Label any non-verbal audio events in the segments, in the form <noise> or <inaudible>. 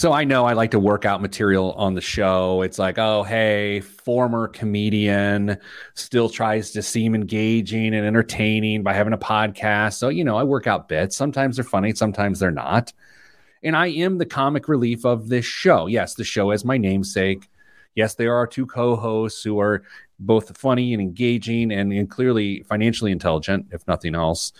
So I know I like to work out material on the show. It's like, oh, hey, former comedian still tries to seem engaging and entertaining by having a podcast. So, you know, I work out bits. Sometimes they're funny, sometimes they're not. And I am the comic relief of this show. Yes, the show is my namesake. Yes, there are two co hosts who are both funny and engaging and, and clearly financially intelligent, if nothing else.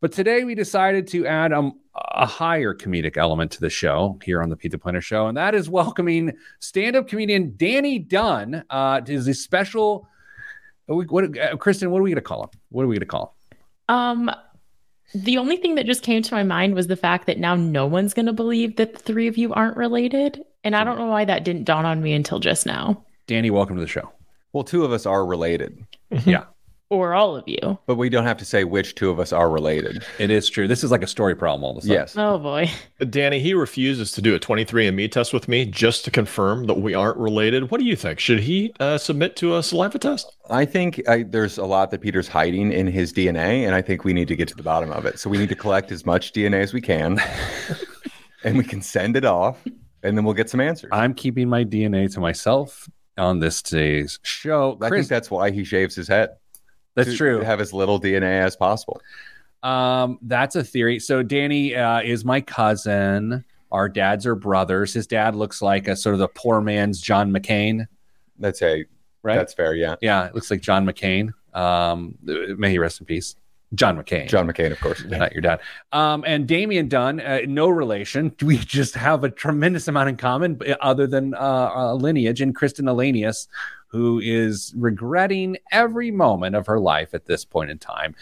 But today we decided to add um, a higher comedic element to the show here on the Pete the Planner Show, and that is welcoming stand-up comedian Danny Dunn uh, to his special. What, what uh, Kristen? What are we going to call him? What are we going to call him? Um, the only thing that just came to my mind was the fact that now no one's going to believe that the three of you aren't related, and I don't know why that didn't dawn on me until just now. Danny, welcome to the show. Well, two of us are related. <laughs> yeah or all of you. But we don't have to say which two of us are related. It is true. This is like a story problem all of a sudden. Yes. Oh boy. Danny, he refuses to do a 23andMe test with me just to confirm that we aren't related. What do you think? Should he uh, submit to a saliva test? I think I, there's a lot that Peter's hiding in his DNA, and I think we need to get to the bottom of it. So we need to collect as much DNA as we can, <laughs> and we can send it off, and then we'll get some answers. I'm keeping my DNA to myself on this today's show. I think that's why he shaves his head. That's true. have as little DNA as possible. Um, that's a theory. So Danny uh, is my cousin. Our dads are brothers. His dad looks like a sort of the poor man's John McCain. That's a right. That's fair. Yeah. Yeah. It looks like John McCain. Um, may he rest in peace. John McCain. John McCain, of course. Not your dad. Um, and Damian Dunn, uh, no relation. <laughs> We just have a tremendous amount in common, other than uh, lineage. And Kristen Elanius, who is regretting every moment of her life at this point in time.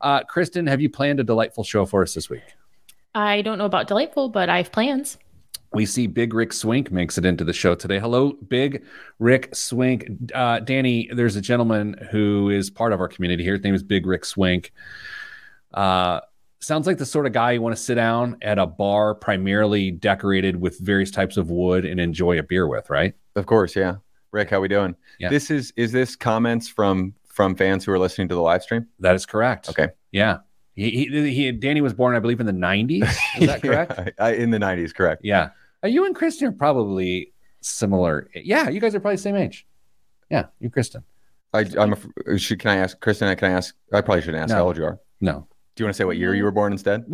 Uh, Kristen, have you planned a delightful show for us this week? I don't know about delightful, but I have plans. We see Big Rick Swink makes it into the show today. Hello, Big Rick Swink. Uh, Danny, there's a gentleman who is part of our community here. His name is Big Rick Swink. Uh, sounds like the sort of guy you want to sit down at a bar primarily decorated with various types of wood and enjoy a beer with, right? Of course, yeah. Rick, how we doing? Yeah. This is is this comments from from fans who are listening to the live stream? That is correct. Okay. Yeah. He, he, he Danny was born, I believe, in the 90s. Is that <laughs> correct? yeah, in the 90s, correct. Yeah. Are you and Kristen are probably similar. Yeah, you guys are probably the same age. Yeah, you, Kristen. I, I'm. A, should can I ask Kristen? Can I ask? I probably shouldn't ask no. how old you are. No. Do you want to say what year you were born instead? <laughs>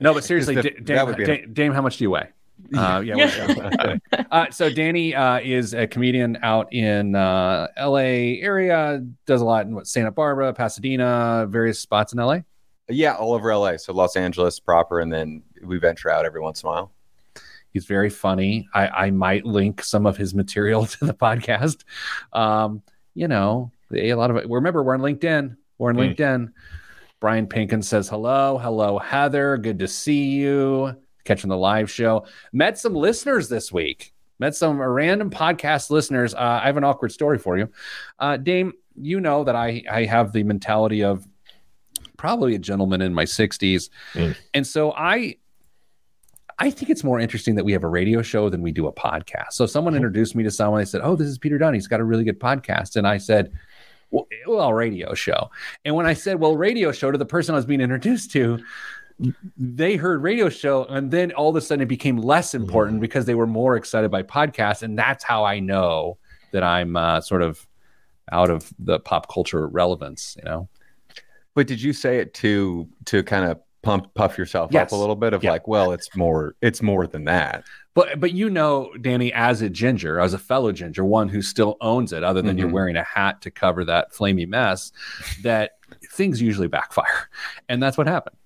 no, but seriously, the, Dame, Dame, Dame, how much do you weigh? Uh, yeah. <laughs> uh, so Danny uh, is a comedian out in uh, L.A. area. Does a lot in what Santa Barbara, Pasadena, various spots in L.A. Yeah, all over L.A. So Los Angeles proper, and then we venture out every once in a while. He's very funny. I, I might link some of his material <laughs> to the podcast. Um, you know, a lot of it. Remember, we're on LinkedIn. We're on mm. LinkedIn. Brian Pinkin says hello. Hello, Heather. Good to see you catching the live show. Met some listeners this week. Met some random podcast listeners. Uh, I have an awkward story for you. Uh, Dame, you know that I, I have the mentality of probably a gentleman in my 60s. Mm. And so I I think it's more interesting that we have a radio show than we do a podcast. So someone introduced me to someone. They said, "Oh, this is Peter Dunn. He's got a really good podcast." And I said, "Well, well, radio show." And when I said, "Well, radio show," to the person I was being introduced to, they heard radio show and then all of a sudden it became less important mm-hmm. because they were more excited by podcasts and that's how i know that i'm uh, sort of out of the pop culture relevance you know but did you say it to to kind of pump puff yourself yes. up a little bit of yeah. like well it's more it's more than that but but you know danny as a ginger as a fellow ginger one who still owns it other than mm-hmm. you're wearing a hat to cover that flamey mess that things usually backfire and that's what happened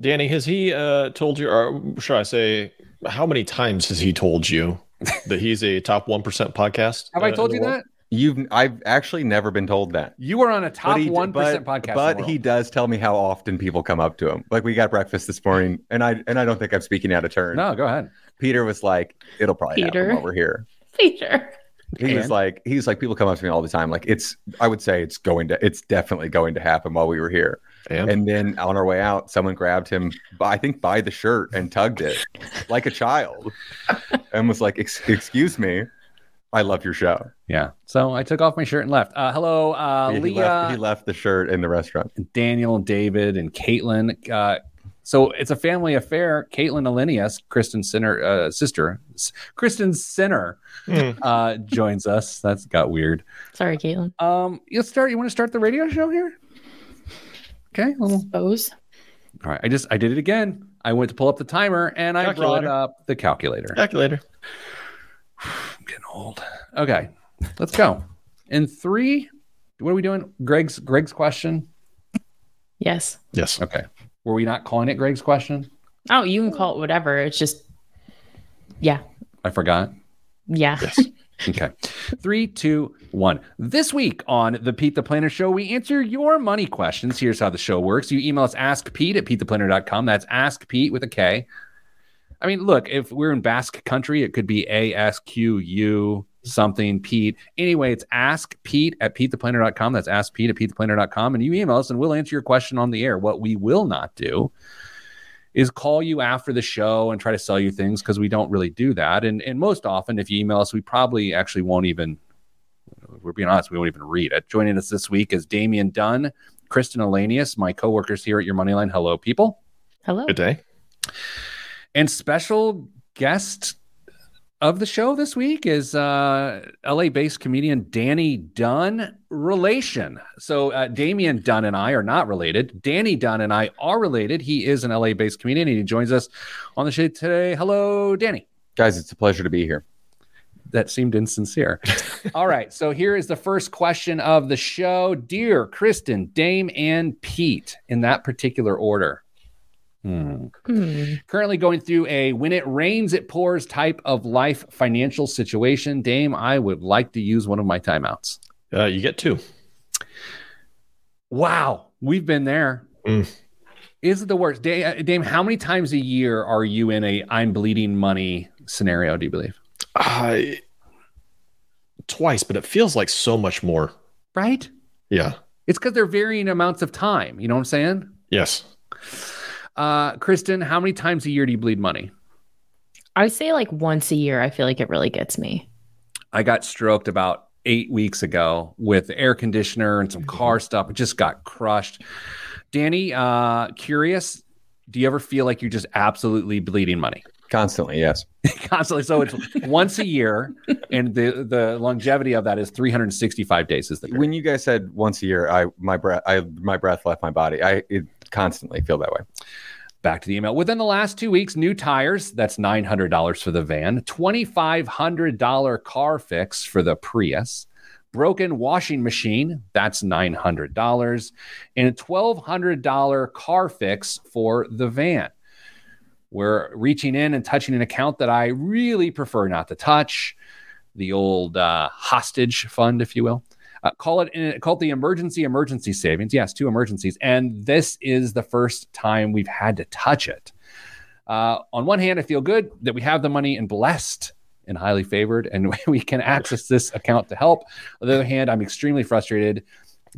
Danny, has he uh, told you, or should I say, how many times has he told you <laughs> that he's a top one percent podcast? Have uh, I told you that? You've I've actually never been told that. You were on a top one percent podcast. But he does tell me how often people come up to him. Like we got breakfast this morning, and I and I don't think I'm speaking out of turn. No, go ahead. Peter was like, "It'll probably Peter. happen over here." Peter. He and? was like, he's like, people come up to me all the time. Like it's, I would say it's going to, it's definitely going to happen while we were here. And? and then on our way out, someone grabbed him, I think, by the shirt and tugged it like a child, and was like, "Excuse me." I love your show. Yeah. So I took off my shirt and left. Uh, hello, uh, he Leah. Left, he left the shirt in the restaurant. Daniel, David, and Caitlin. Uh, So it's a family affair. Caitlin Alinius, Kristen Sinner, uh, sister, Kristen Sinner, mm. uh, joins us. That's got weird. Sorry, Caitlin. Um, you start. You want to start the radio show here? Okay. Little... Suppose. All right. I just I did it again. I went to pull up the timer and I brought up the calculator. Calculator. I'm <sighs> getting old. Okay, let's go. In three, what are we doing? Greg's Greg's question. Yes. Yes. Okay. Were we not calling it Greg's question? Oh, you can call it whatever. It's just, yeah. I forgot. Yeah. Yes. <laughs> okay. Three, two, one. This week on the Pete the Planner Show, we answer your money questions. Here's how the show works. You email us askpete at petetheplanner.com. That's ask Pete with a K. I mean, look, if we're in Basque country, it could be A S Q U something Pete. Anyway, it's ask Pete at petetheplanner.com. That's ask Pete at petetheplanner.com. And you email us and we'll answer your question on the air. What we will not do is call you after the show and try to sell you things because we don't really do that. And and most often, if you email us, we probably actually won't even. We're being honest, we won't even read it. Joining us this week is Damian Dunn, Kristen Elanius, my coworkers here at your Moneyline. Hello, people. Hello. Good day. And special guest of the show this week is uh, LA based comedian Danny Dunn relation. So, uh, Damian Dunn and I are not related. Danny Dunn and I are related. He is an LA based comedian and he joins us on the show today. Hello, Danny. Guys, it's a pleasure to be here. That seemed insincere. <laughs> All right. So, here is the first question of the show Dear Kristen, Dame, and Pete, in that particular order. Hmm. Hmm. Currently going through a when it rains, it pours type of life financial situation. Dame, I would like to use one of my timeouts. Uh, you get two. Wow. We've been there. Mm. Is it the worst? Dame, uh, Dame, how many times a year are you in a I'm bleeding money scenario, do you believe? Uh, twice, but it feels like so much more. Right? Yeah. It's because they're varying amounts of time. You know what I'm saying? Yes. Uh, Kristen, how many times a year do you bleed money? I say like once a year. I feel like it really gets me. I got stroked about eight weeks ago with air conditioner and some car stuff. It just got crushed. Danny, uh, curious, do you ever feel like you're just absolutely bleeding money? Constantly, yes. <laughs> Constantly. So it's once a year, and the the longevity of that is 365 days. Is the when you guys said once a year, I my breath I my breath left my body. I it constantly feel that way. Back to the email. Within the last two weeks, new tires, that's $900 for the van, $2,500 car fix for the Prius, broken washing machine, that's $900, and a $1,200 car fix for the van. We're reaching in and touching an account that I really prefer not to touch, the old uh, hostage fund, if you will. Uh, call it call it the emergency emergency savings. Yes, two emergencies, and this is the first time we've had to touch it. Uh, on one hand, I feel good that we have the money and blessed and highly favored, and <laughs> we can access this account to help. On the other hand, I'm extremely frustrated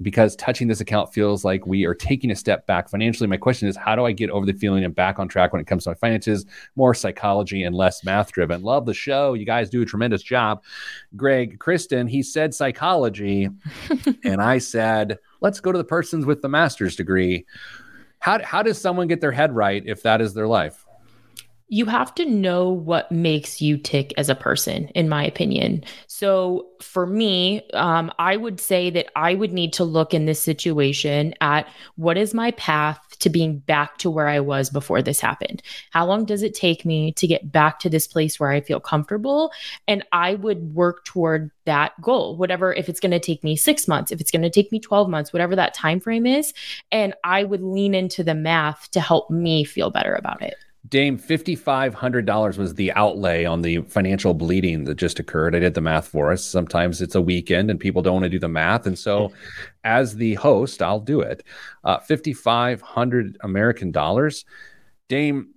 because touching this account feels like we are taking a step back financially. My question is, how do I get over the feeling and back on track when it comes to my finances? More psychology and less math driven. Love the show. You guys do a tremendous job. Greg, Kristen, he said psychology, <laughs> and I said, let's go to the persons with the master's degree. How, how does someone get their head right if that is their life? You have to know what makes you tick as a person, in my opinion. So, for me, um, I would say that I would need to look in this situation at what is my path to being back to where I was before this happened? How long does it take me to get back to this place where I feel comfortable? And I would work toward that goal, whatever, if it's going to take me six months, if it's going to take me 12 months, whatever that time frame is. And I would lean into the math to help me feel better about it. Dame, $5,500 was the outlay on the financial bleeding that just occurred. I did the math for us. Sometimes it's a weekend and people don't want to do the math. And so, mm-hmm. as the host, I'll do it. Uh, 5,500 American dollars. Dame,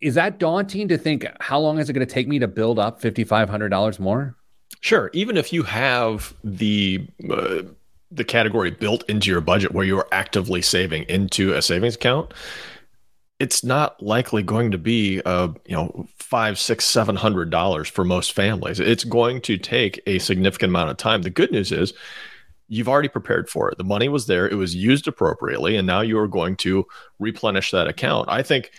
is that daunting to think how long is it going to take me to build up $5,500 more? Sure. Even if you have the, uh, the category built into your budget where you are actively saving into a savings account, it's not likely going to be uh you know five six seven hundred dollars for most families it's going to take a significant amount of time the good news is you've already prepared for it. The money was there, it was used appropriately, and now you are going to replenish that account. I think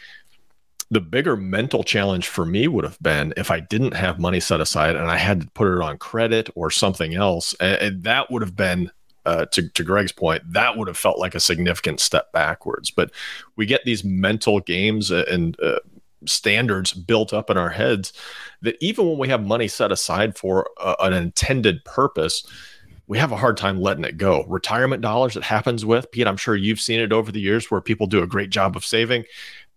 the bigger mental challenge for me would have been if I didn't have money set aside and I had to put it on credit or something else. And, that would have been, uh, to, to Greg's point, that would have felt like a significant step backwards. But we get these mental games and uh, standards built up in our heads that even when we have money set aside for uh, an intended purpose, we have a hard time letting it go. Retirement dollars, it happens with Pete. I'm sure you've seen it over the years where people do a great job of saving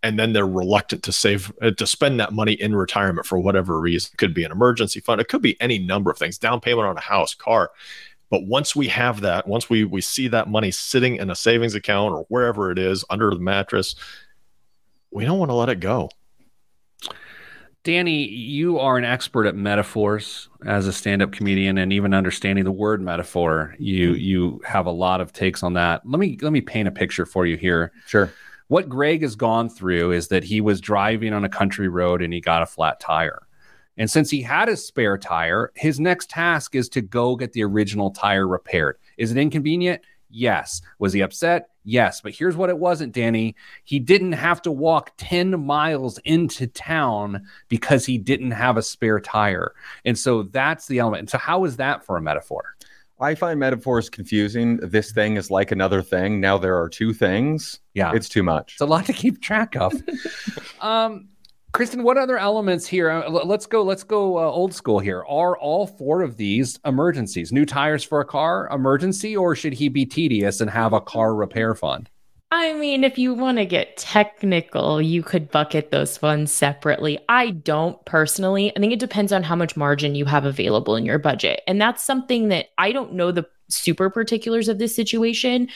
and then they're reluctant to save uh, to spend that money in retirement for whatever reason. It could be an emergency fund. It could be any number of things. Down payment on a house, car. But once we have that, once we we see that money sitting in a savings account or wherever it is under the mattress, we don't want to let it go. Danny, you are an expert at metaphors as a stand-up comedian and even understanding the word metaphor. You mm-hmm. you have a lot of takes on that. Let me let me paint a picture for you here. Sure. What Greg has gone through is that he was driving on a country road and he got a flat tire. And since he had a spare tire, his next task is to go get the original tire repaired. Is it inconvenient? Yes. Was he upset? Yes. But here's what it wasn't, Danny. He didn't have to walk 10 miles into town because he didn't have a spare tire. And so that's the element. And so, how is that for a metaphor? I find metaphors confusing. This thing is like another thing. Now there are two things. Yeah. It's too much. It's a lot to keep track of. <laughs> um, Kristen, what other elements here? Uh, let's go. Let's go uh, old school here. Are all four of these emergencies? New tires for a car, emergency, or should he be tedious and have a car repair fund? I mean, if you want to get technical, you could bucket those funds separately. I don't personally. I think it depends on how much margin you have available in your budget. And that's something that I don't know the super particulars of this situation.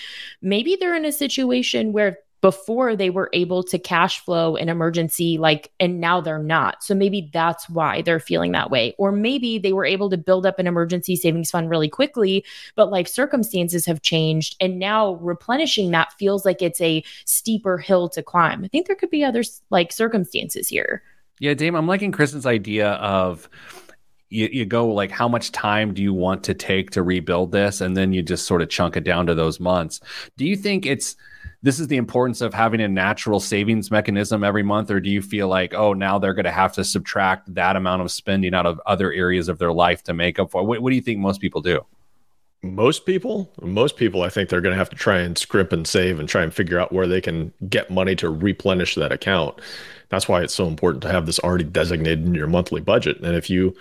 Maybe they're in a situation where before they were able to cash flow an emergency like and now they're not. So maybe that's why they're feeling that way. Or maybe they were able to build up an emergency savings fund really quickly but life circumstances have changed and now replenishing that feels like it's a steeper hill to climb. I think there could be other like circumstances here. Yeah dame i'm liking kristen's idea of you, you go like how much time do you want to take to rebuild this? And then you just sort of chunk it down to those months. Do you think it's this is the importance of having a natural savings mechanism every month or do you feel like oh now they're going to have to subtract that amount of spending out of other areas of their life to make up for what, what do you think most people do? Most people most people i think they're going to have to try and scrimp and save and try and figure out where they can get money to replenish that account. That's why it's so important to have this already designated in your monthly budget. And if you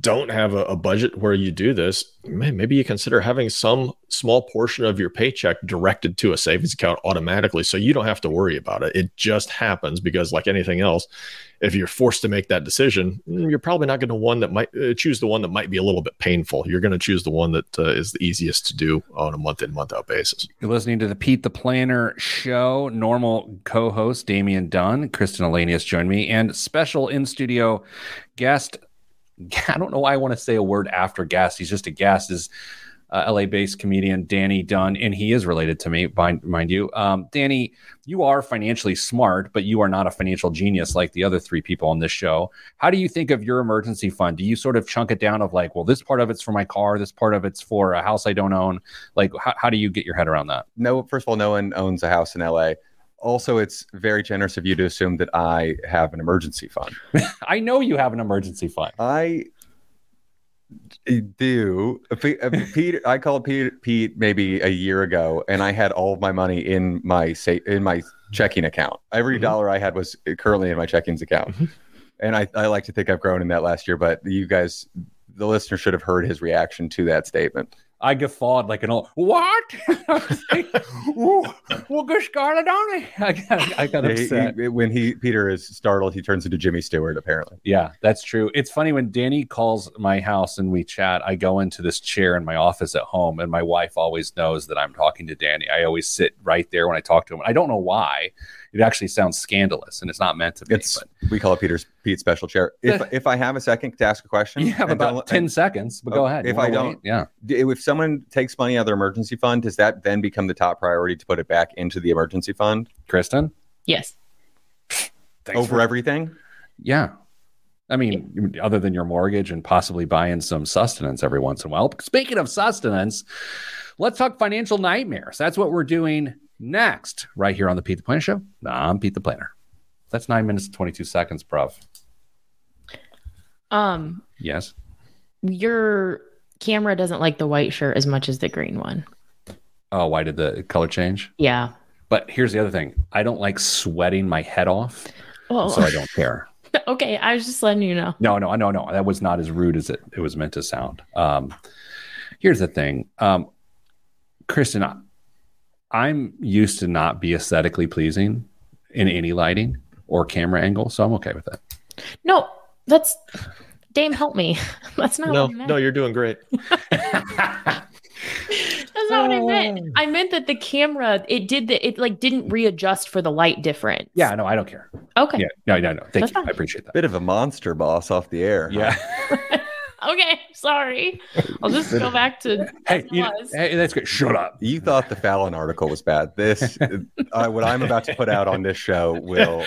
don't have a, a, budget where you do this, man, maybe you consider having some small portion of your paycheck directed to a savings account automatically so you don't have to worry about it. It just happens because, like anything else, if you're forced to make that decision, mm, you're probably not going to one that might uh, choose the one that might be a little bit painful. You're going to choose the one that uh, is the easiest to do on a month in, month out basis. You're listening to the Pete the Planner show. Normal co host Damian Dunn, Kristen Elanius joined me, and special in studio guest <laughs> I don't know why I want to say a word after guest. He's just a guest. Is uh, LA based comedian Danny Dunn, and he is related to me, mind, mind you. Um, Danny, you are financially smart, but you are not a financial genius like the other three people on this show. How do you think of your emergency fund? Do you sort of chunk it down of like, well, this part of it's for my car, this part of it's for a house I don't own? Like, how, how do you get your head around that? No, first of all, no one owns a house in LA also it's very generous of you to assume that i have an emergency fund <laughs> i know you have an emergency fund i do <laughs> Pete, I called Pete, Pete maybe a year ago, and I had all of my money in my say in my checking account. Every mm-hmm. dollar I had was currently in my checkings account, mm-hmm. and I, I like to think I've grown in that last year. But you guys, the listener, should have heard his reaction to that statement. I guffawed like an old what? <laughs> like, we'll go Scarlet on <laughs> I got, I got upset. He, he, when he Peter is startled, he turns into Jimmy Stewart. Apparently, yeah, that's true. It's funny when Danny calls my house and we chat. I go into this chair in my office at home, and my wife always knows that I'm talking to Danny. I always sit right there when I talk to him. I don't know why it actually sounds scandalous and it's not meant to be. It's, but. we call it Peter's Pete special chair. If <laughs> if I have a second to ask a question, you have about ten and, seconds, but go oh, ahead. If I don't, wait? yeah. If someone takes money out of their emergency fund, does that then become the top priority to put it back into the emergency fund? Kristen? Yes. Over for, everything? Yeah. I mean, other than your mortgage and possibly buying some sustenance every once in a while. Speaking of sustenance, let's talk financial nightmares. That's what we're doing next, right here on the Pete the Planner Show. I'm Pete the Planner. That's nine minutes and 22 seconds, bruv. Um, Yes. your camera doesn't like the white shirt as much as the green one. Oh, why did the color change? Yeah. But here's the other thing I don't like sweating my head off, Oh, so I don't care. <laughs> okay. I was just letting you know. No, no, no, no. That was not as rude as it, it was meant to sound. Um, here's the thing, um, Kristen. I, I'm used to not be aesthetically pleasing in any lighting or camera angle, so I'm okay with it. No, that's Dame. Help me. <laughs> That's not No, what I meant. no, you're doing great. <laughs> That's not what I meant. Oh. I meant that the camera it did the it like didn't readjust for the light difference. Yeah, no, I don't care. Okay. Yeah, no, no, no. Thank That's you. fine. I appreciate that. Bit of a monster boss off the air. Yeah. <laughs> Okay. Sorry. I'll just go back to hey, you, was. hey, that's great. Shut up. You thought the Fallon article was bad. This, <laughs> uh, what I'm about to put out on this show will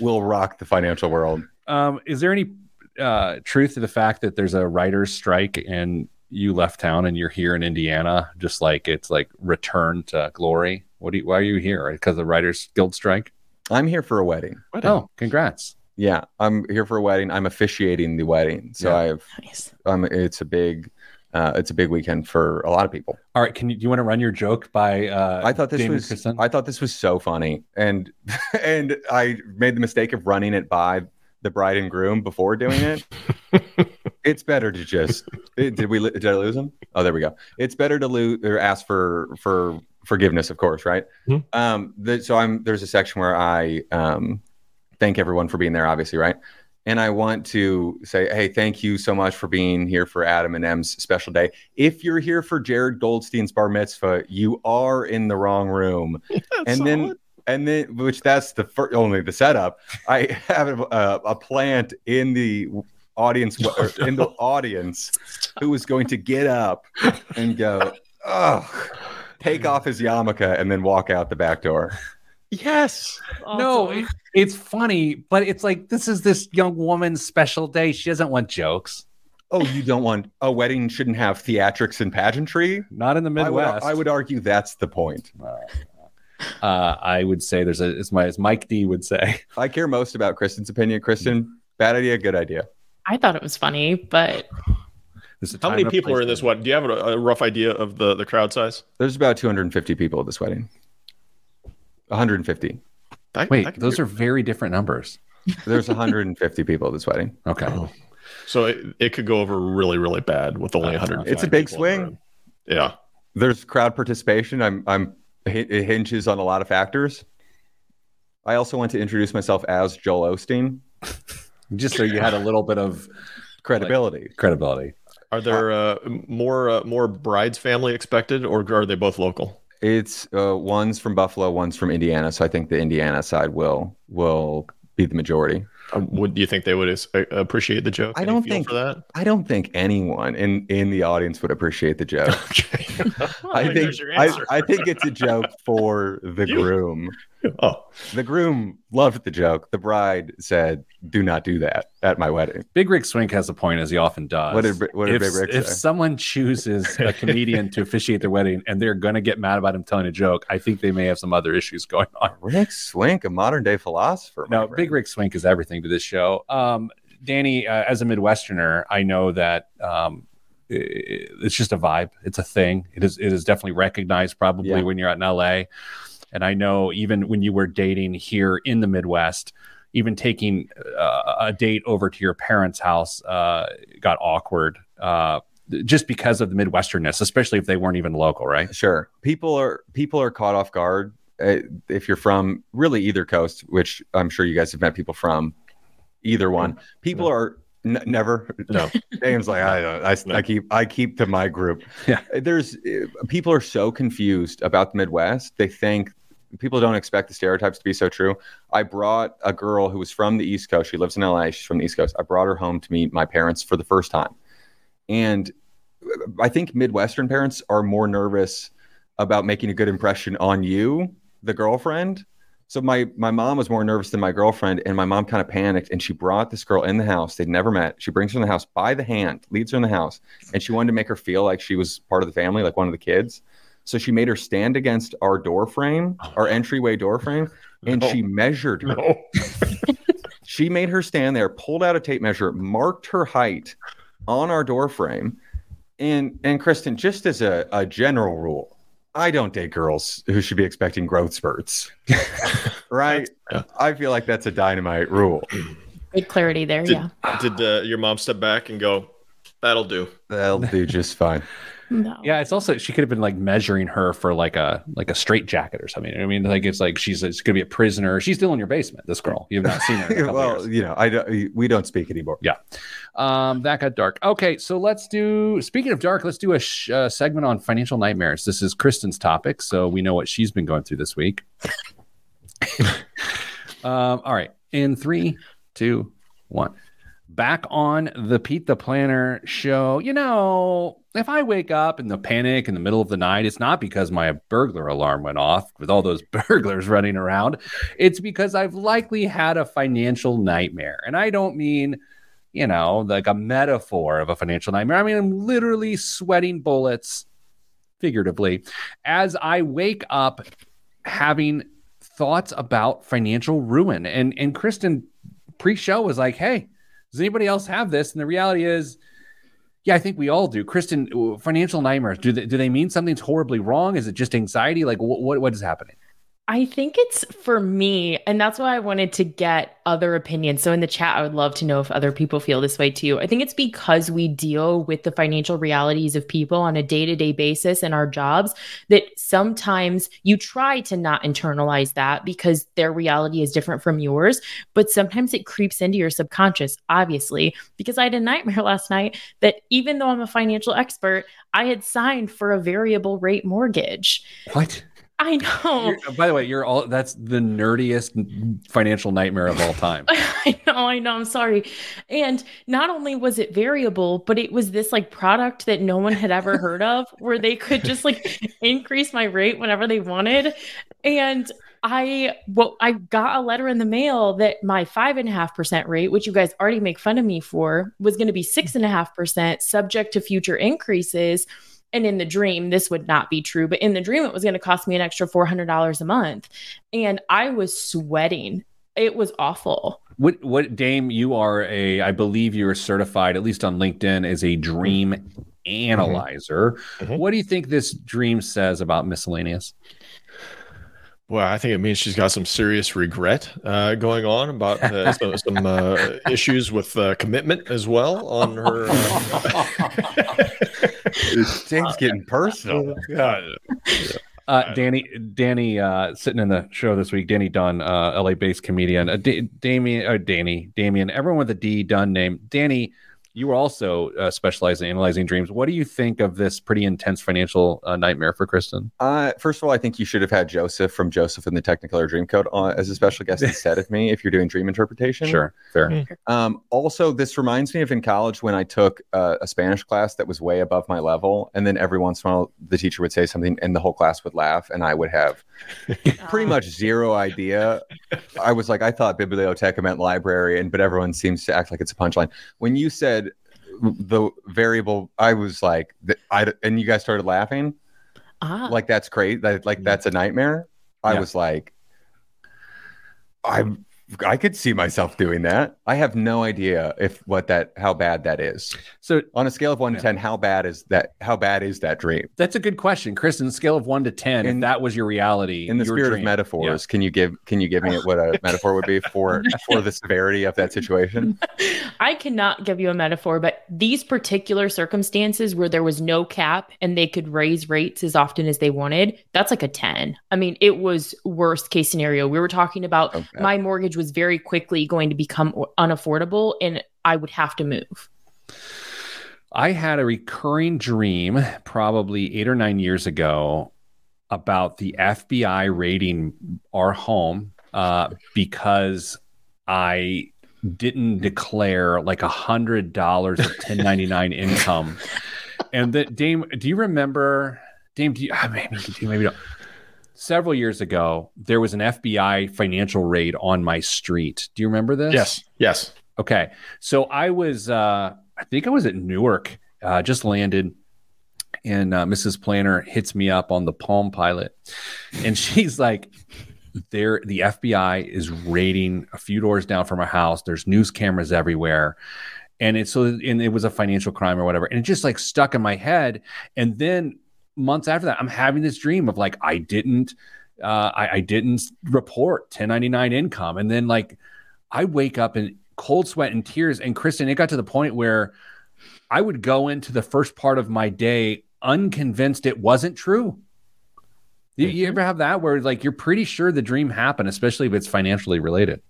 will rock the financial world. Um, is there any uh, truth to the fact that there's a writer's strike and you left town and you're here in Indiana, just like it's like return to glory? What do you, why are you here? Because of the Writers Guild strike? I'm here for a wedding. Oh, congrats. Yeah, I'm here for a wedding. I'm officiating the wedding, so Yeah. I've Nice. um, it's a big, uh, it's a big weekend for a lot of people. All right, can you do you want to run your joke by? Uh, I thought this Damon was Kristen? I thought this was so funny, and <laughs> and I made the mistake of running it by the bride and groom before doing it. <laughs> it's better to just eh, did we did I lose him? Oh, there we go. It's better to lose or ask for for forgiveness, of course, right? Mhm. Um, the, so I'm there's a section where I um thank everyone for being there, obviously, right? And I want to say, hey, thank you so much for being here for Adam and M's special day. If you're here for Jared Goldstein's bar mitzvah, you are in the wrong room. <laughs> and then, and then, which that's the fir- only the setup. I have a, a plant in the audience, <laughs> oh, or in the audience, who is going to get up and go, oh, take <laughs> off his yarmulke and then walk out the back door. Yes. no, Awesome. it's funny, but it's like this is this young woman's special day. She doesn't want jokes. Oh, you don't want a wedding shouldn't have theatrics and pageantry? Not in the I would, Midwest. I would argue that's the point. Uh, I would say there's a as my as Mike D would say. I care most about Kristen's opinion. Kristen, bad idea, good idea. I thought it was funny, but How many people are in this for it. one? Do you have a, a rough idea of the, the crowd size? There's about 250 people at this wedding. 150. That- Wait, that those be- are very different numbers. There's 150 people at this wedding. Okay. Oh. So it, it could go over really, really bad with only Uh, 100. It's a big swing. Yeah. There's crowd participation. I'm I'm it it hinges on a lot of factors. I also want to introduce myself as Joel Osteen. <laughs> Just so you had a little bit of Credibility. credibility. Are there uh, more uh, more brides family expected, or are they both local? It's uh, one's from Buffalo, one's from Indiana. So I think the Indiana side will will be the majority. Um, would do you think they would as- uh, appreciate the joke? I don't think-. I don't think anyone in in the audience would appreciate the joke. <laughs> Okay. <laughs> <laughs> I think I. I think it's a joke for the You- groom. oh, The groom loved the joke. The bride said, "Do not do that at my wedding." Big Rick Swink has a point, as he often does. What did- what did if, Big Rick If say? someone chooses a comedian to officiate their wedding and they're going to get mad about him telling a joke, I think they may have some other issues going on. Rick Swink, a modern day philosopher. No. Big Rick Swink is everything to this show. Um, Danny, uh, as a Midwesterner, I know that um, it's just a vibe. It's a thing. It is. It is definitely recognized probably Yeah. when you're out in LA. And I know even when you were dating here in the Midwest, even taking uh, a date over to your parents' house uh, got awkward. Uh, just because of the Midwesternness, especially if they weren't even local, right? Sure. People are people are caught off guard uh, if you're from really either coast, which I'm sure you guys have met people from either one. People No. are n- never. No. <laughs> James like I don't. I, No. I keep I keep to my group. Yeah. There's uh, people are so confused about the Midwest. They think people don't expect the stereotypes to be so true. I brought a girl who was from the East Coast. She lives in LA. She's from the East Coast. I brought her home to meet my parents for the first time, and I think Midwestern parents are more nervous about making a good impression on you, the girlfriend, So my my mom was more nervous than my girlfriend, and my mom kind of panicked, and she brought this girl in the house. They'd never met. She brings her in the house by the hand, leads her in the house, and she wanted to make her feel like she was part of the family, like one of the kids. So she made her stand against our door frame, oh. our entryway door frame, and No. she measured her. No. <laughs> She made her stand there, pulled out a tape measure, marked her height on our door frame. And and Kristen, just as a, a general rule, I don't date girls who should be expecting growth spurts. <laughs> right? Yeah. I feel like that's a dynamite rule. Good clarity there. Did, yeah. did uh, your mom step back and go, that'll do? That'll do just fine. No. Yeah, it's also she could have been like measuring her for like a like a straight jacket or something. I mean, like it's like she's it's gonna be a prisoner. She's still in your basement. This girl, you've not seen her. <laughs> Well, years. you know, I don't, we don't speak anymore. Yeah, um, that got dark. Okay, so let's do. Speaking of dark, let's do a sh- uh, segment on financial nightmares. This is Kristen's topic, so we know what she's been going through this week. <laughs> um, all right, in three, two, one. Back on the Pete the Planner show. You know, if I wake up in the panic in the middle of the night, it's not because my burglar alarm went off with all those <laughs> burglars running around. It's because I've likely had a financial nightmare. And I don't mean you know, like a metaphor of a financial nightmare. I mean, I'm literally sweating bullets, figuratively, as I wake up having thoughts about financial ruin. And and Kristen pre-show was like, "Hey, does anybody else have this?" And the reality is, yeah, I think we all do. Kristen, financial nightmares do they do they mean something's horribly wrong? Is it just anxiety? Like what what, what is happening? I think it's for me, and that's why I wanted to get other opinions. So in the chat, I would love to know if other people feel this way too. I think it's because we deal with the financial realities of people on a day to day basis in our jobs that sometimes you try to not internalize that because their reality is different from yours. But sometimes it creeps into your subconscious, obviously, because I had a nightmare <laughs> last night that even though I'm a financial expert, I had signed for a variable rate mortgage. What? I know. You're- by the way, you're all that's the nerdiest financial nightmare of all time. <laughs> I know, I know. I'm sorry. And not only was it variable, but it was this like product that no one had ever heard of where they could just like <laughs> increase my rate whenever they wanted. And I well, I got a letter in the mail that my five and a half percent rate, which you guys already make fun of me for, was going to be six and a half percent subject to future increases. And in the dream, this would not be true, but in the dream, it was going to cost me an extra $400 a month. And I was sweating. It was awful. What what Dame, you are a I believe you're certified, at least on LinkedIn, as a dream analyzer. Mhm. What do you think this dream says about miscellaneous? Well, I think it means she's got some serious regret uh, going on about uh, <laughs> some, some uh, issues with uh, commitment as well on her. <laughs> <laughs> Uh, James getting personal. yeah, <laughs> Uh, Danny, Danny, uh, sitting in the show this week. Danny Dunn, uh, LA-based comedian. Uh, da- Damien, uh, Danny, Damien. Everyone with a D Dunn name. Danny, you were also uh, specialized in analyzing dreams. What do you think of this pretty intense financial uh, nightmare for Kristen? Uh, first of all, I think you should have had Joseph from Joseph and the Technicolor Dreamcoat on as a special guest <laughs> instead of me if you're doing dream interpretation. Sure, fair. Um, also, this reminds me of in college when I took uh, a Spanish class that was way above my level, and then every once in a while the teacher would say something, and the whole class would laugh, and I would have <laughs> pretty much zero idea. I was like, I thought biblioteca meant library, and but everyone seems to act like it's a punchline. When you said the variable, I was like, I and you guys started laughing, Ah, like that's crazy, that, like that's a nightmare. I Yeah. was like, I I could see myself doing that. I have no idea if what that how bad that is. So On a scale of one Yeah. to ten, how bad is that? How bad is that dream? that's a good question, Kristen. Scale of one to ten. In- if that was your reality, In the your spirit dream. of metaphors, can you give can you give me what a <laughs> metaphor would be for for the severity of that situation? <laughs> I cannot give you a metaphor, but these particular circumstances where there was no cap and they could raise rates as often as they wanted, that's like a 10. I mean, it was worst case scenario. We were talking about oh, Okay. my mortgage was very quickly going to become unaffordable and I would have to move. I had a recurring dream probably eight or nine years ago about the FBI raiding our home uh, because I didn't declare like a hundred dollars of 1099 income. And that Dame, do you remember Dame? Do you ah, maybe you maybe you don't. Several years ago, there was an FBI financial raid on my street. Do you remember this? Yes. Yes. Okay. So I was, uh, I think I was at Newark, uh, just landed, and uh, Mrs. Planner hits me up on the Palm Pilot, and <laughs> she's like, "There, the FBI is raiding a few doors down from our house. There's news cameras everywhere." And it's so, and it was a financial crime or whatever. And it just like stuck in my head. And then months after that, I'm having this dream of like, I didn't, uh, I, I didn't report 1099 income. And then like, I wake up in cold sweat and tears. And Kristen, it got to the point where I would go into the first part of my day unconvinced it wasn't true. You, you ever have that where like you're pretty sure the dream happened, especially if it's financially related?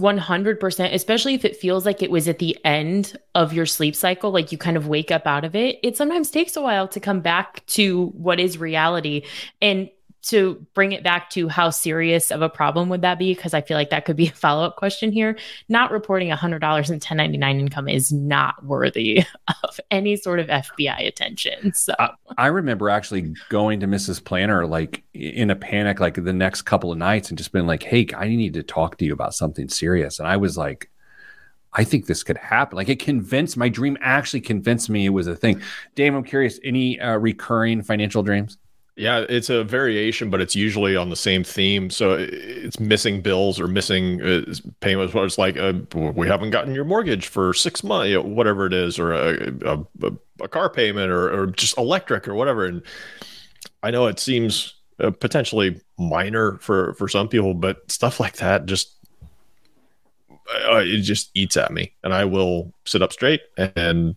100%, especially if it feels like it was at the end of your sleep cycle, like you kind of wake up out of it. It sometimes takes a while to come back to what is reality. And to bring it back to how serious of a problem would that be? Because I feel like that could be a follow up question here. Not reporting $100 in 1099 income is not worthy of any sort of FBI attention. So I, I remember actually going to Mrs. Planner like in a panic, like the next couple of nights, and just been like, "Hey, I need to talk to you about something serious." And I was like, I think this could happen. Like it convinced my dream actually convinced me it was a thing. Dave, I'm curious, any uh, recurring financial dreams? Yeah, it's a variation, but it's usually on the same theme. So it's missing bills or missing uh, payments. It's like, uh, we haven't gotten your mortgage for six months, you know, whatever it is, or a, a, a car payment, or, or, just electric, or whatever. And I know it seems uh, potentially minor for for some people, but stuff like that just uh, it just eats at me, and I will sit up straight and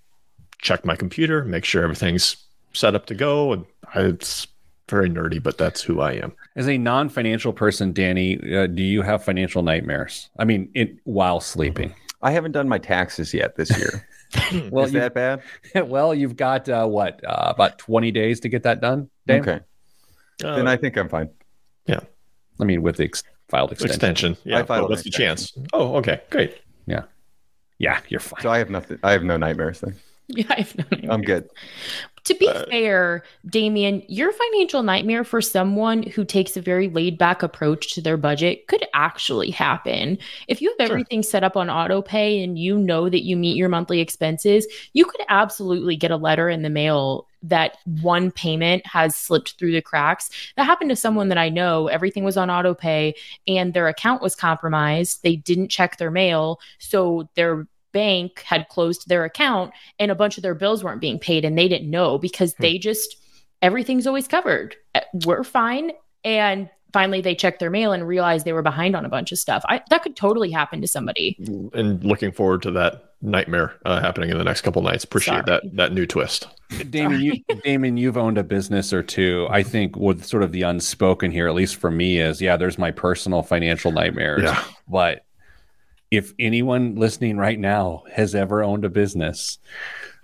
check my computer, make sure everything's set up to go, and it's very nerdy, but that's who I am. As a non-financial person, Danny, uh, do you have financial nightmares? I mean, it, while sleeping. I haven't done my taxes yet this year. <laughs> well, is that bad? <laughs> well, you've got uh, what uh, about twenty days to get that done. Dave? Okay, uh, then I think I'm fine. Yeah, I mean with the ex- filed extension. Extension. Yeah. I filed what's the chance? Oh, okay, great. Yeah, yeah, you're fine. So I have nothing. I have no nightmares then. <laughs> Yeah, I have no nightmares. I'm good. To be uh, fair, Damien, your financial nightmare for someone who takes a very laid back approach to their budget could actually happen. If you have everything sure. set up on auto pay and you know that you meet your monthly expenses, you could absolutely get a letter in the mail that one payment has slipped through the cracks. That happened to someone that I know. Everything was on auto pay and their account was compromised. They didn't check their mail. So their bank had closed their account and a bunch of their bills weren't being paid and they didn't know because hmm. they just everything's always covered. Uh, we're fine. And finally they checked their mail and realized they were behind on a bunch of stuff. I, that could totally happen to somebody. And looking forward to that nightmare uh, happening in the next couple nights. Appreciate Sorry. that that new twist. Damon, you, <laughs> Damon, you've owned a business or two. I think what sort of the unspoken here, at least for me, is yeah, there's my personal financial nightmares. Yeah. But if anyone listening right now has ever owned a business,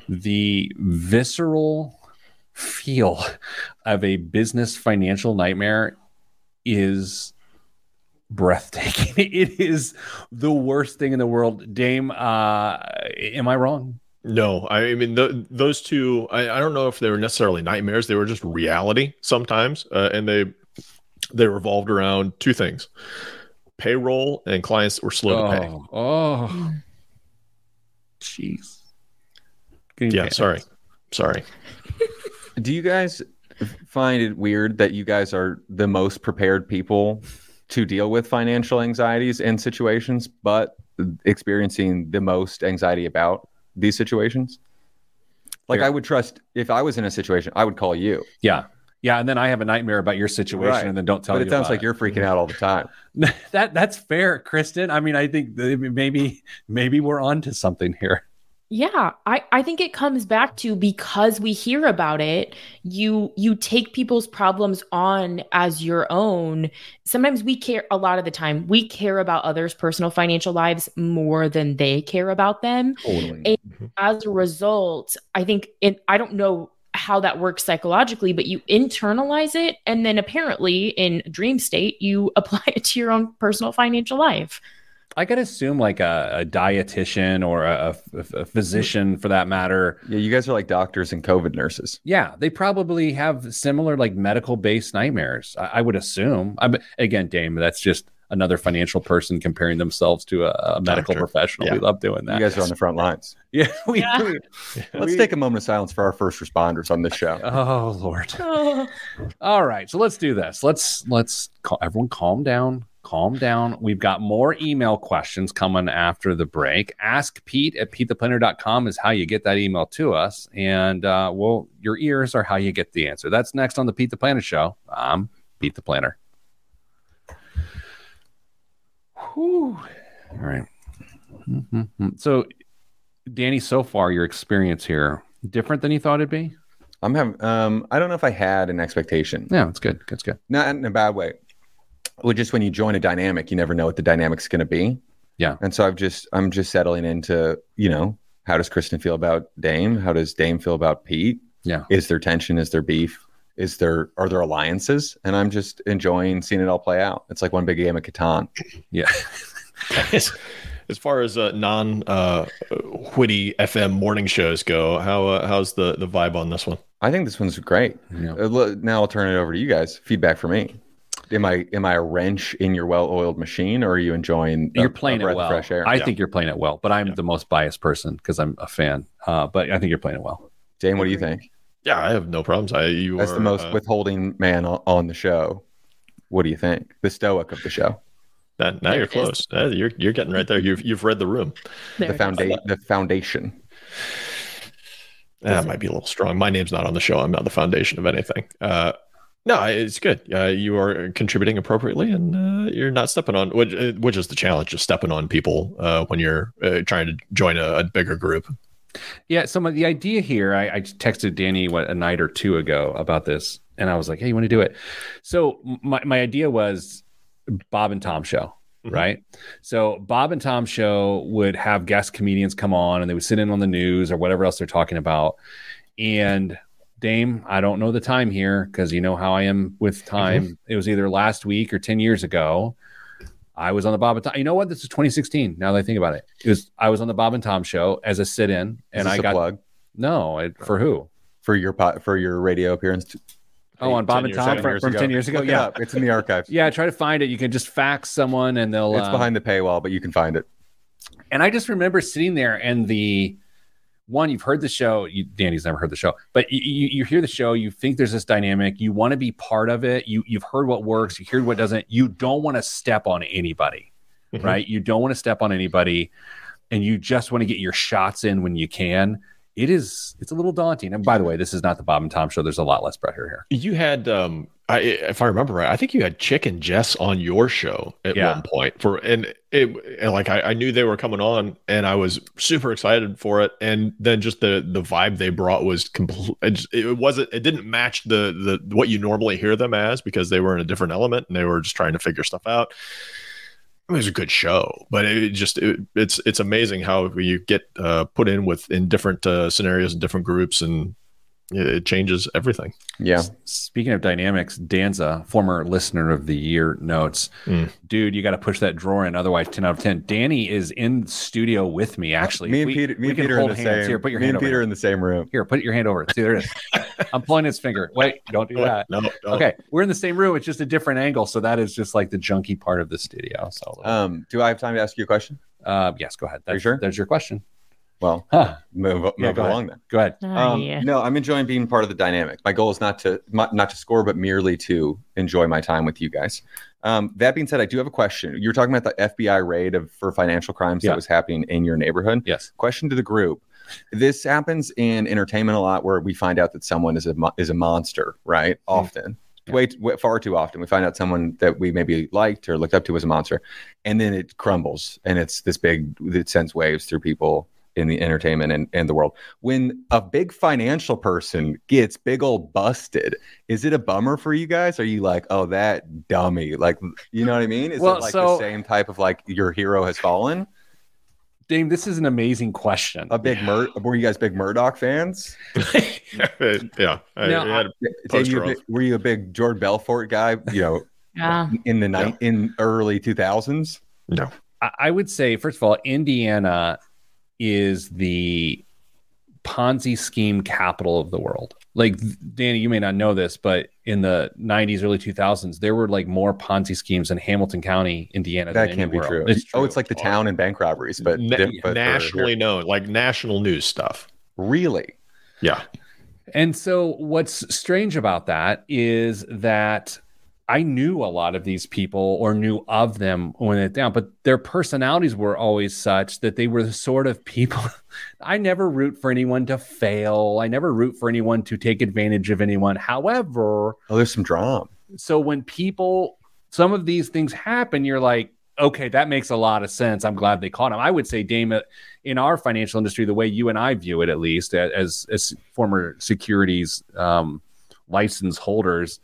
the visceral feel of a business financial nightmare is breathtaking. <laughs> It is the worst thing in the world. Dame, uh, am I wrong? No, I mean the, those two. I, I, don't know if they were necessarily nightmares. They were just reality sometimes, uh, and they they revolved around two things: payroll and clients that were slow oh, to pay. Oh, oh. Mm. jeez. Yeah, sorry, sorry. <laughs> Do you guys find it weird that you guys are the most prepared people to deal with financial anxieties and situations, but experiencing the most anxiety about these situations? Like, I would trust if I was in a situation, I would call you. Yeah. Yeah, and then I have a nightmare about your situation, right. and then don't tell. But it sounds like it. you're freaking out all the time. <laughs> that that's fair, Kristen. I mean, I think maybe maybe we're on to something here. Yeah, I, I think it comes back to because we hear about it, you you take people's problems on as your own. Sometimes we care a lot of the time, we care about others' personal financial lives more than they care about them. Totally. And mm-hmm. as a result, I think it I don't know how that works psychologically, but you internalize it. And then apparently in dream state, you <laughs> apply it to your own personal financial life. I gotta assume like a, a dietitian or a, a, a, physician for that matter. Yeah, you guys are like doctors and COVID nurses. Yeah, they probably have similar like medical based nightmares. I, I would assume. I again, Dame, that's just another financial person comparing themselves to a, a medical Doctor. professional. Yeah. We love doing that. You guys are on the front lines. <laughs> Yeah. We, yeah. We, let's we, take a moment of silence for our first responders on this show. <laughs> Oh Lord. <laughs> Oh. All right. So let's do this. Let's let's call, everyone calm down. Calm down. We've got more email questions coming after the break. Ask Pete at PeteThePlanner.com is how you get that email to us. And uh, well, your ears are how you get the answer. That's next on the Pete the Planner Show. I'm Pete the Planner. Whew. All right. mm-hmm. So, Danny, so far your experience here different than you thought it'd be. I'm having. Um, I don't know if I had an expectation. No, it's good. It's good. Not in a bad way. Well, just when you join a dynamic, you never know what the dynamic's going to be. Yeah. And so I've just I'm just settling into you know how does Kristen feel about Dame? How does Dame feel about Pete? Yeah. Is there tension? Is there beef? Is there are there alliances? And I'm just enjoying seeing it all play out. It's like one big game of Catan. Yeah. <laughs> as, as far as uh, non uh, witty FM morning shows go, how uh, how's the the vibe on this one? I think this one's great. Yeah. Uh, now I'll turn it over to you guys. Feedback for me. Am I am I a wrench in your well-oiled machine, or are you enjoying? You're a, playing a it well. fresh air? I yeah. think you're playing it well, but I'm yeah. the most biased person because I'm a fan. Uh, but I think you're playing it well. Jane, what do you think? Yeah, I have no problems. I you That's are, the most uh, withholding man on on the show. What do you think? The stoic of the show. That, now there you're close. Uh, you're you're getting right there. You've you've read the room. There the foundation. The foundation. That might be a little strong. My name's not on the show. I'm not the foundation of anything. Uh, no, it's good. Uh, you are contributing appropriately, and uh, you're not stepping on which, uh, which is the challenge, just stepping on people uh, when you're uh, trying to join a, a, bigger group. Yeah. So my, the idea here, I, I, texted Danny what a night or two ago about this, and I was like, "Hey, you want to do it?" So my my idea was Bob and Tom show. Mm-hmm. Right. So Bob and Tom show would have guest comedians come on and they would sit in on the news or whatever else they're talking about. And Dame, I don't know the time here because you know how I am with mm-hmm. time. It was either last week or 10 years ago. I was on the Bob and Tom. You know what? This is 2016. Now that I think about it, it was I was on the Bob and Tom show as a sit-in, and I got plug. No, I, for who? For your pot for your radio appearance. Oh, on Bob and Tom from, from 10 years ago. Look yeah, it it's in the archives. yeah, try to find it. You can just fax someone, and they'll. It's uh, behind the paywall, but you can find it. And I just remember sitting there, and the one you've heard the show. You, danny's never heard the show but you, you, you, hear the show you think there's this dynamic you want to be part of it you you've heard what works you hear what doesn't you don't want to step on anybody mm-hmm. right? You don't want to step on anybody and you just want to get your shots in when you can. It is it's a little daunting. And by the way this is not the bob and tom show. There's a lot less pressure here. You had um I, if I remember right, I think you had Chick and Jess on your show at yeah. one point for, and it, and like I, I, knew they were coming on, and I was super excited for it, and then just the the vibe they brought was complete. It, wasn't, it didn't match the the what you normally hear them as because they were in a different element and they were just trying to figure stuff out. It was a good show, but it just it, it's it's amazing how you get uh, put in with in different uh, scenarios and different groups and it changes everything. Yeah. Speaking of dynamics, Danza, former listener of the year, notes, mm. dude, you got to push that drawer in, otherwise ten out of ten. Danny is in studio with me. Actually, me and we, Peter, me and Peter in the same. Here, put your me hand and Peter here. in the same room. Here, put your hand over. See, there it is. <laughs> I'm pulling his finger. Wait, don't do that. No, don't. Okay, we're in the same room. It's just a different angle, so that is just like the junky part of the studio. So, um, do I have time to ask you a question? Uh, yes, go ahead. That's, Are you sure? There's your question. Well, huh. move, move yeah, along ahead. then. Go ahead. Oh, um, yeah. No, I'm enjoying being part of the dynamic. My goal is not to not to score, but merely to enjoy my time with you guys. Um, that being said, I do have a question. You were talking about the FBI raid of for financial crimes yeah. that was happening in your neighborhood. Yes. Question to the group: This happens in entertainment a lot, where we find out that someone is a is a monster. Right? Mm. Often. Yeah. Way, way, far too often we find out someone that we maybe liked or looked up to as a monster and then it crumbles and it's this big it sends waves through people in the entertainment and, and the world. When a big financial person gets big old busted, is it a bummer for you guys? Are you like, oh, that dummy? Like, you know what I mean? Is well, it like so, the same type of like your hero has fallen? Dame, this is an amazing question. A big Mur- were you guys big Murdoch fans? <laughs> yeah. I, now, Dame, you big, were you a big Jordan Belfort guy? You know, yeah. in the night in early two thousands. No. I would say, first of all, Indiana is the Ponzi scheme capital of the world. Like Danny, you may not know this, but in the 90s, early 2000s, there were like more Ponzi schemes in Hamilton County, Indiana. That can't be true. It's true. Oh, it's like the town and bank robberies, but, Na- but nationally known, like national news stuff. Really? Yeah. And so, what's strange about that is that I knew a lot of these people or knew of them when it down, but their personalities were always such that they were the sort of people <laughs> I never root for anyone to fail. I never root for anyone to take advantage of anyone. However, oh, there's some drama. So when people, some of these things happen, you're like, okay, that makes a lot of sense. I'm glad they caught him. I would say, Dame, in our financial industry, the way you and I view it, at least as as former securities um, license holders,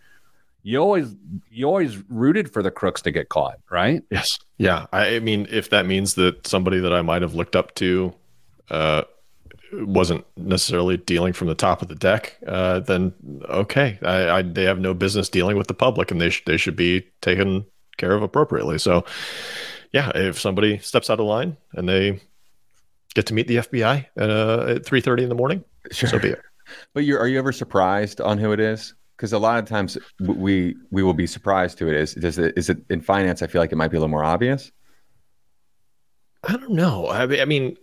you always you always rooted for the crooks to get caught, right? Yes. Yeah. I, I mean, if that means that somebody that I might have looked up to uh, wasn't necessarily dealing from the top of the deck, uh, then okay, I, I, they have no business dealing with the public, and they sh- they should be taken care of appropriately. So, yeah, if somebody steps out of line and they get to meet the FBI at, uh, at three thirty in the morning, sure. so be it. But you are you ever surprised on who it is? Because a lot of times we we will be surprised to it is. Does it is it in finance? I feel like it might be a little more obvious. I don't know. I mean, I mean,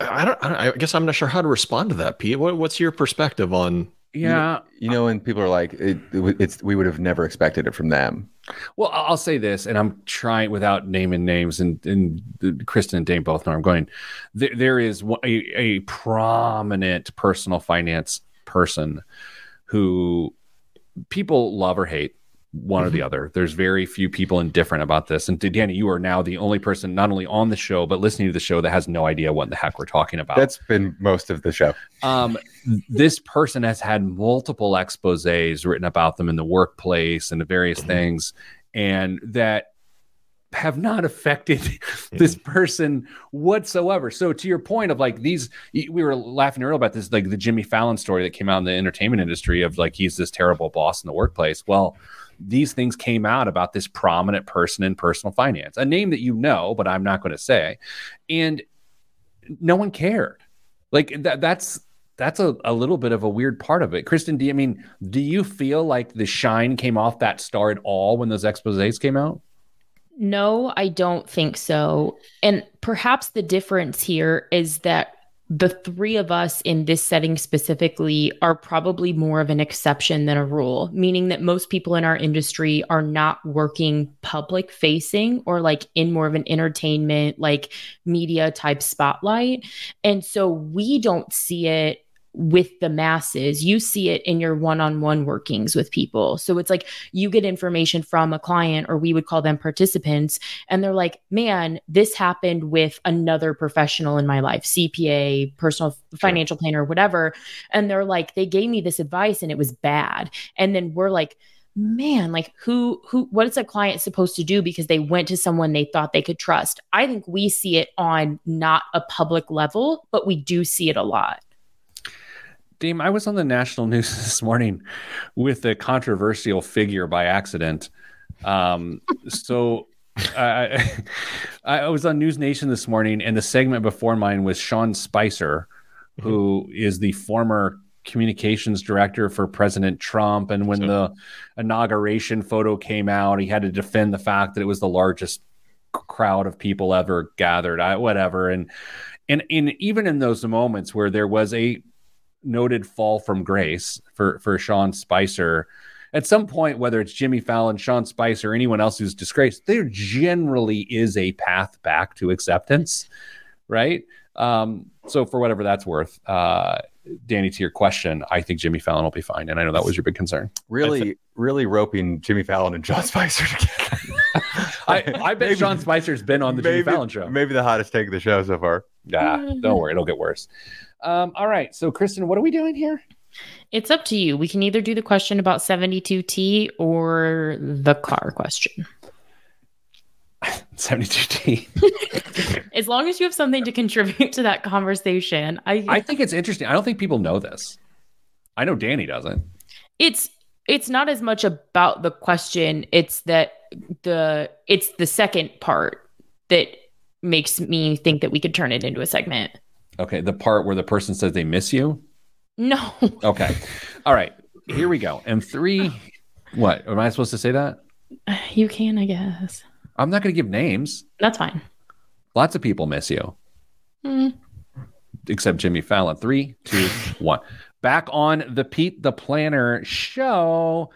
I don't. I guess I'm not sure how to respond to that, Pete. What, what's your perspective on? Yeah, you, you know, when people are like, it, "It's we would have never expected it from them." Well, I'll say this, and I'm trying without naming names, and, and Kristen and Dame both know I'm going. There, there is a, a prominent personal finance person who people love or hate one mm-hmm. or the mm-hmm. other. There's very few people indifferent about this. And Danny, you are now the only person not only on the show but listening to the show that has no idea what the heck we're talking about. That's been most of the show. Um, this person has had multiple exposés written about them in the workplace and the various mm-hmm. things, and that have not affected <laughs> this person whatsoever. So to your point of like these, we were laughing earlier about this, like the Jimmy Fallon story that came out in the entertainment industry of like he's this terrible boss in the workplace. Well, these things came out about this prominent person in personal finance, a name that you know, but I'm not going to say, and no one cared. Like that, that's that's a, a little bit of a weird part of it. Kristen, do you I mean do you feel like the shine came off that star at all when those exposés came out? No, I don't think so. And perhaps the difference here is that the three of us in this setting specifically are probably more of an exception than a rule, meaning that most people in our industry are not working public facing or like in more of an entertainment, like media type spotlight. And so we don't see it with the masses. You see it in your one on one workings with people. So it's like you get information from a client, or we would call them participants, and they're like, man, this happened with another professional in my life, CPA, personal financial planner, whatever. And they're like, they gave me this advice and it was bad. And then we're like, man like who who what is a client supposed to do because they went to someone they thought they could trust i think we see it on not a public level but we do see it a lot Dame, I was on the national <laughs> news this morning with a controversial figure by accident. Um, so I, <laughs> I was on News Nation this morning, and the segment before mine was Sean Spicer, mm-hmm. who is the former communications director for President Trump. And when so, the inauguration photo came out, he had to defend the fact that it was the largest crowd of people ever gathered. I, whatever, and and and even in those moments where there was a noted fall from grace for for Sean Spicer. At some point, whether it's Jimmy Fallon, Sean Spicer, or anyone else who's disgraced, there generally is a path back to acceptance, right? Um, so for whatever that's worth, uh, Danny, to your question, I think Jimmy Fallon will be fine, and I know that was your big concern. Really, th- really roping Jimmy Fallon and Sean Spicer together. <laughs> I, I bet maybe, Sean Spicer's been on the maybe, Jimmy Fallon show. Maybe the hottest take of the show so far. Yeah, don't worry, it'll get worse. Um, all right. So, Kristen, what are we doing here? It's up to you. We can either do the question about 72T or the car question. <laughs> 72T. <laughs> as long as you have something to contribute to that conversation. I I think it's interesting. I don't think people know this. I know Danny doesn't. It's it's not as much about the question, it's that the it's the second part that makes me think that we could turn it into a segment. Okay, the part where the person says they miss you. No. Okay. All right. Here we go. And three. What am I supposed to say that? <sighs> You can, I guess. I'm not going to give names. That's fine. Lots of people miss you. Mm. Except Jimmy Fallon. Three, two, one. Back on the Pete the Planner show.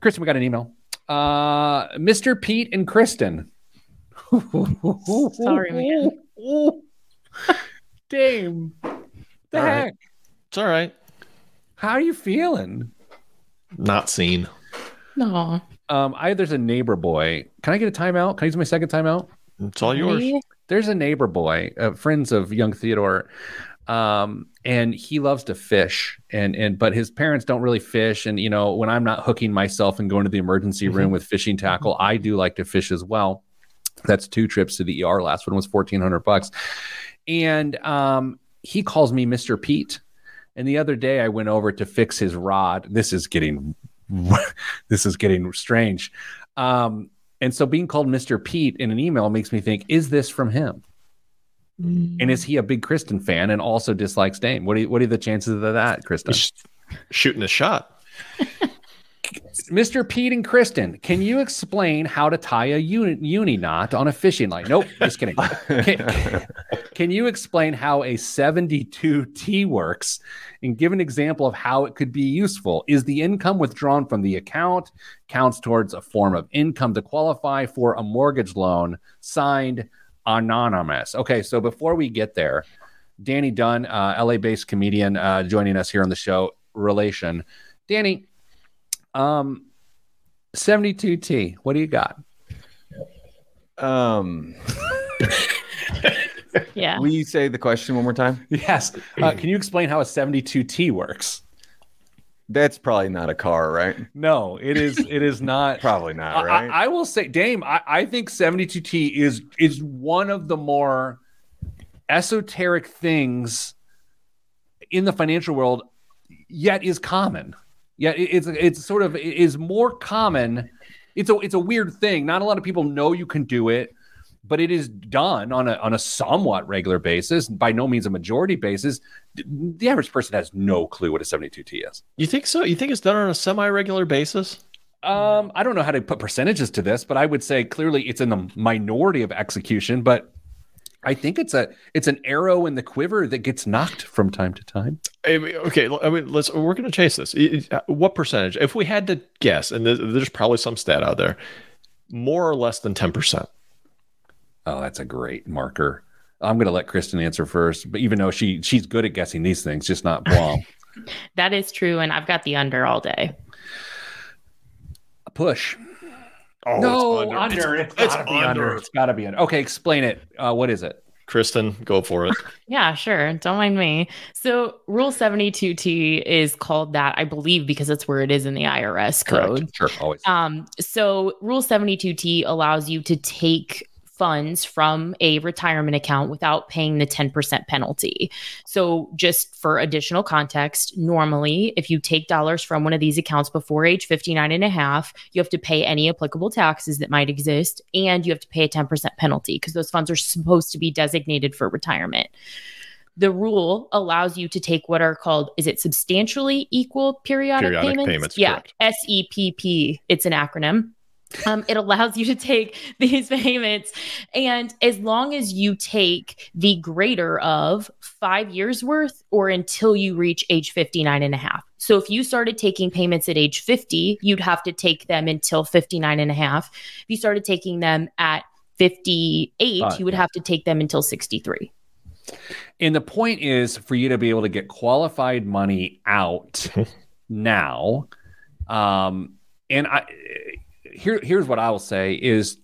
Kristen, we got an email. Uh, Mr. Pete and Kristen. <laughs> Sorry, man. <laughs> Dame. The All right. heck? It's all right. How are you feeling? Not seen. No. Um, I there's a neighbor boy. Can I get a timeout? Can I use my second timeout? It's all yours. There's a neighbor boy, uh, friends of young Theodore, um, and he loves to fish. And and but his parents don't really fish. And you know, when I'm not hooking myself and going to the emergency room with fishing tackle, I do like to fish as well. That's two trips to the ER. Last one was fourteen hundred bucks, and um, he calls me Mister Pete. And the other day, I went over to fix his rod. This is getting <laughs> this is getting strange. Um, and so being called Mr. Pete in an email makes me think, is this from him? And is he a big Kristen fan and also dislikes Dame? What are, what are the chances of that, Kristen? He's shooting a shot. <laughs> Mr. Pete and Kristen, can you explain how to tie a uni, uni knot on a fishing line? Nope, just kidding. Can, can you explain how a 72T works and give an example of how it could be useful? Is the income withdrawn from the account counts towards a form of income to qualify for a mortgage loan signed anonymous? Okay, so before we get there, Danny Dunn, uh, LA based comedian, uh, joining us here on the show, Relation. Danny, um, 72T, what do you got? Um, <laughs> Yeah. will you say the question one more time? Yes. Uh, can you explain how a 72T works? That's probably not a car, right? No, it is. It is not. <laughs> Probably not, I, right? I, I will say, Dame. I, I think 72T is is one of the more esoteric things in the financial world, yet is common. It- it's it's sort of it is more common. It's a it's a weird thing. Not a lot of people know you can do it, but it is done on a on a somewhat regular basis. By no means a majority basis. The average person has no clue what a 72T is. You think so? You think it's done on a semi-regular basis? Um, I don't know how to put percentages to this, but I would say clearly it's in the minority of execution. But I think it's a it's an arrow in the quiver that gets knocked from time to time. I mean, okay, I mean, let's. We're going to chase this. It- it- What percentage? If we had to guess, and there's, there's probably some stat out there, more or less than ten percent. Oh, that's a great marker. I'm going to let Kristen answer first, but even though she she's good at guessing these things, just not Blom. <laughs> That is true. And I've got the under all day. a push. Oh, no, it's under. It's It's got to be under. under. It's got to be under. Okay, explain it. Uh, what is it? Kristen, go for it. <laughs> Yeah, sure. Don't mind me. So, Rule 72T is called that, I believe, because it's where it is in the IRS code. Sure, always. Um, so Rule 72T allows you to take funds from a retirement account without paying the 10% penalty. So just for additional context, normally if you take dollars from one of these accounts before age 59 and a half, you have to pay any applicable taxes that might exist and you have to pay a 10% penalty because those funds are supposed to be designated for retirement the rule allows you to take what are called is it substantially equal periodic, Periodic payments? payments, yeah correct. SEPP it's an acronym um, it allows you to take <laughs> these payments and as long as you take the greater of five years worth or until you reach age 59 and a half so if you started taking payments at age 50 you'd have to take them until 59 and a half if you started taking them at 58 Uh, you would yeah. have to take them until 63 And the point is for you to be able to get qualified money out <laughs> now. Um, and I here here's what I will say is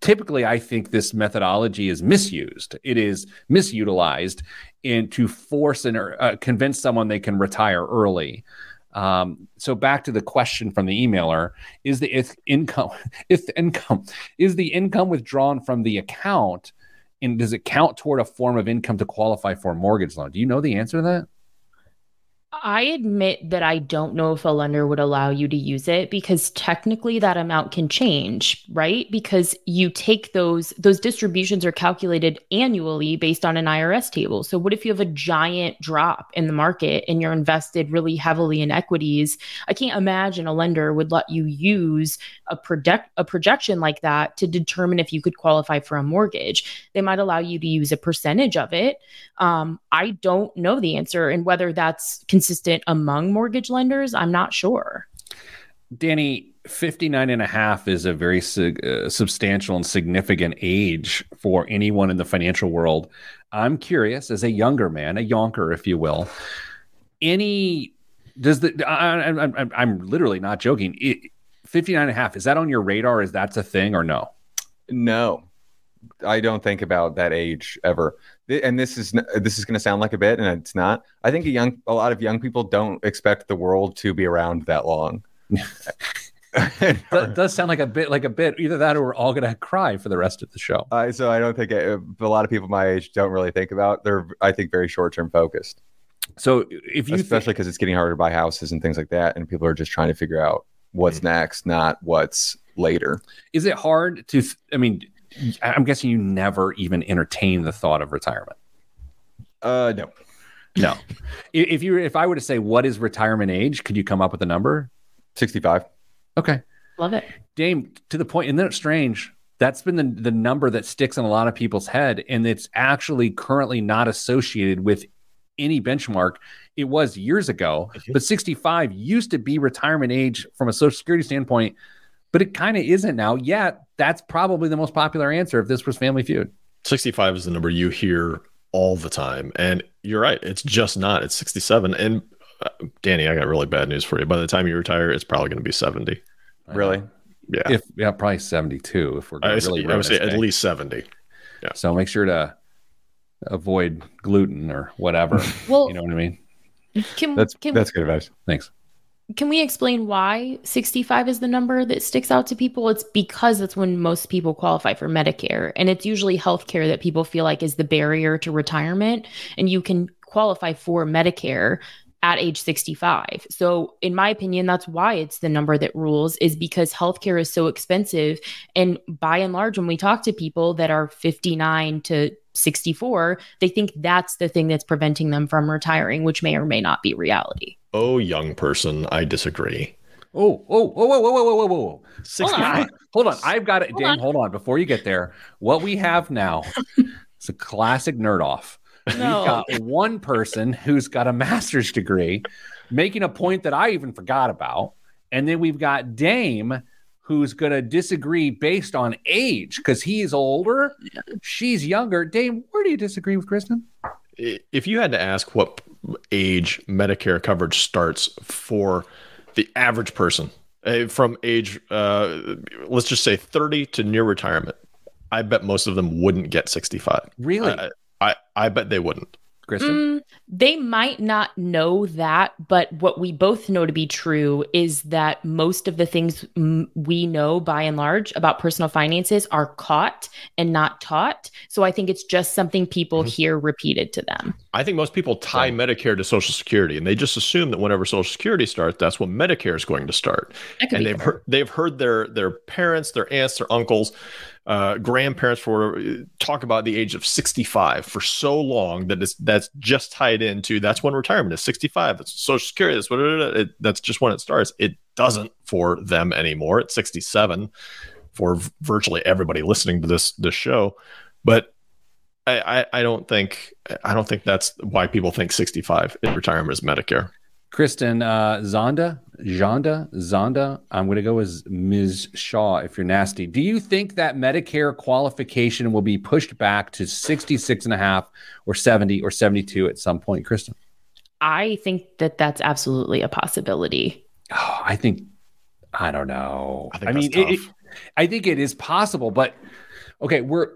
typically I think this methodology is misused. It is misutilized in to force and uh, convince someone they can retire early. Um, so back to the question from the emailer: Is the if income <laughs> if the income is the income withdrawn from the account, and does it count toward a form of income to qualify for a mortgage loan? Do you know the answer to that? I admit that I don't know if a lender would allow you to use it because technically that amount can change, right? Because you take those those distributions are calculated annually based on an IRS table. So what if you have a giant drop in the market and you're invested really heavily in equities? I can't imagine a lender would let you use a project a projection like that to determine if you could qualify for a mortgage. They might allow you to use a percentage of it. Um, I don't know the answer and whether that's consistent among mortgage lenders? I'm not sure. Danny, 59 and a half is a very su- uh, substantial and significant age for anyone in the financial world. I'm curious, as a younger man, a yonker, if you will, any does the I, am literally not joking. It, 59 and a half, is that on your radar? Is that a thing or no? No, I don't think about that age ever and this is this is going to sound like a bit, and it's not. I think a young a lot of young people don't expect the world to be around that long. <laughs> that does sound like a bit like a bit either that or we're all going to cry for the rest of the show uh, so i don't think it, a lot of people my age don't really think about they're i think very short term focused so if you especially because th- it's getting harder to buy houses and things like that and people are just trying to figure out what's mm-hmm. next not what's later is it hard to i mean I'm guessing you never even entertain the thought of retirement. Uh, no, no. if you if I were to say what is retirement age, could you come up with a number? Sixty-five. Okay, love it, Dame. To the point. point, and then it's strange. That's been the the number that sticks in a lot of people's head, and it's actually currently not associated with any benchmark. It was years ago, but 65 used to be retirement age from a social security standpoint but it kind of isn't now. Yet that's probably the most popular answer if this was Family Feud. 65 is the number you hear all the time. And you're right. It's just not. It's 67. And uh, Danny, I got really bad news for you. By the time you retire, it's probably going to be 70. Really? Yeah. If yeah, probably 72 if we're I, really I would say at least 70. Yeah. So make sure to avoid gluten or whatever. well, you know what I mean? Can, that's can, that's good advice. Thanks can we explain why 65 is the number that sticks out to people? It's because that's when most people qualify for Medicare. And it's usually healthcare that people feel like is the barrier to retirement. And you can qualify for Medicare at age 65. So, in my opinion, that's why it's the number that rules, is because healthcare is so expensive. And by and large, when we talk to people that are 59 to 64, they think that's the thing that's preventing them from retiring, which may or may not be reality. Oh, young person, I disagree. Oh, oh, whoa, whoa, whoa, whoa, whoa, whoa, whoa. Hold on. hold on. I've got it. Hold Dan, on. hold on. Before you get there, what we have now <laughs> is a classic nerd off. No. We've got one person who's got a master's degree making a point that I even forgot about. And then we've got Dame who's going to disagree based on age because he's older, she's younger. Dame, where do you disagree with Kristen? If you had to ask what age Medicare coverage starts for the average person uh, from age, uh, let's just say 30 to near retirement, I bet most of them wouldn't get 65. Really? I, I, I bet they wouldn't. Kristen? Mm, they might not know that, but what we both know to be true is that most of the things m- we know by and large about personal finances are caught and not taught. So I think it's just something people mm-hmm. hear repeated to them. I think most people tie Medicare to Social Security and they just assume that whenever Social Security starts, that's when Medicare is going to start. And they've heard, they've heard their their parents, their aunts, their uncles uh, grandparents for talk about the age of 65 for so long that it's that's just tied into that's when retirement is 65 that's social security that's it, that's just when it starts. It doesn't for them anymore. At 67 for virtually everybody listening to this this show. But I, I, I don't think I don't think that's why people think 65 in retirement is Medicare. Kristen uh, Zonda, Zonda, Zonda. I'm going to go with Ms. Shaw if you're nasty. Do you think that Medicare qualification will be pushed back to 66 and a half or 70 or 72 at some point, Kristen? I think that that's absolutely a possibility. Oh, I think, I don't know. I, I mean, it, it, I think it is possible, but okay, we're,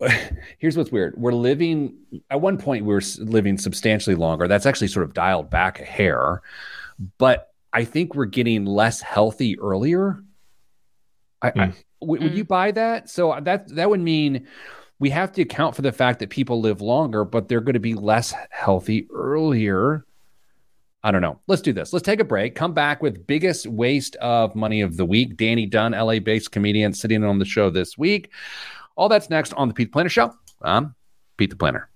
<laughs> here's what's weird. We're living at one point we were living substantially longer. That's actually sort of dialed back a hair, but I think we're getting less healthy earlier. I, mm. I, w- mm. Would you buy that? So that that would mean we have to account for the fact that people live longer, but they're going to be less healthy earlier. I don't know. Let's do this. Let's take a break. Come back with biggest waste of money of the week. Danny Dunn, LA based comedian, sitting on the show this week. All that's next on the Pete the Planner Show. I'm Pete the Planner.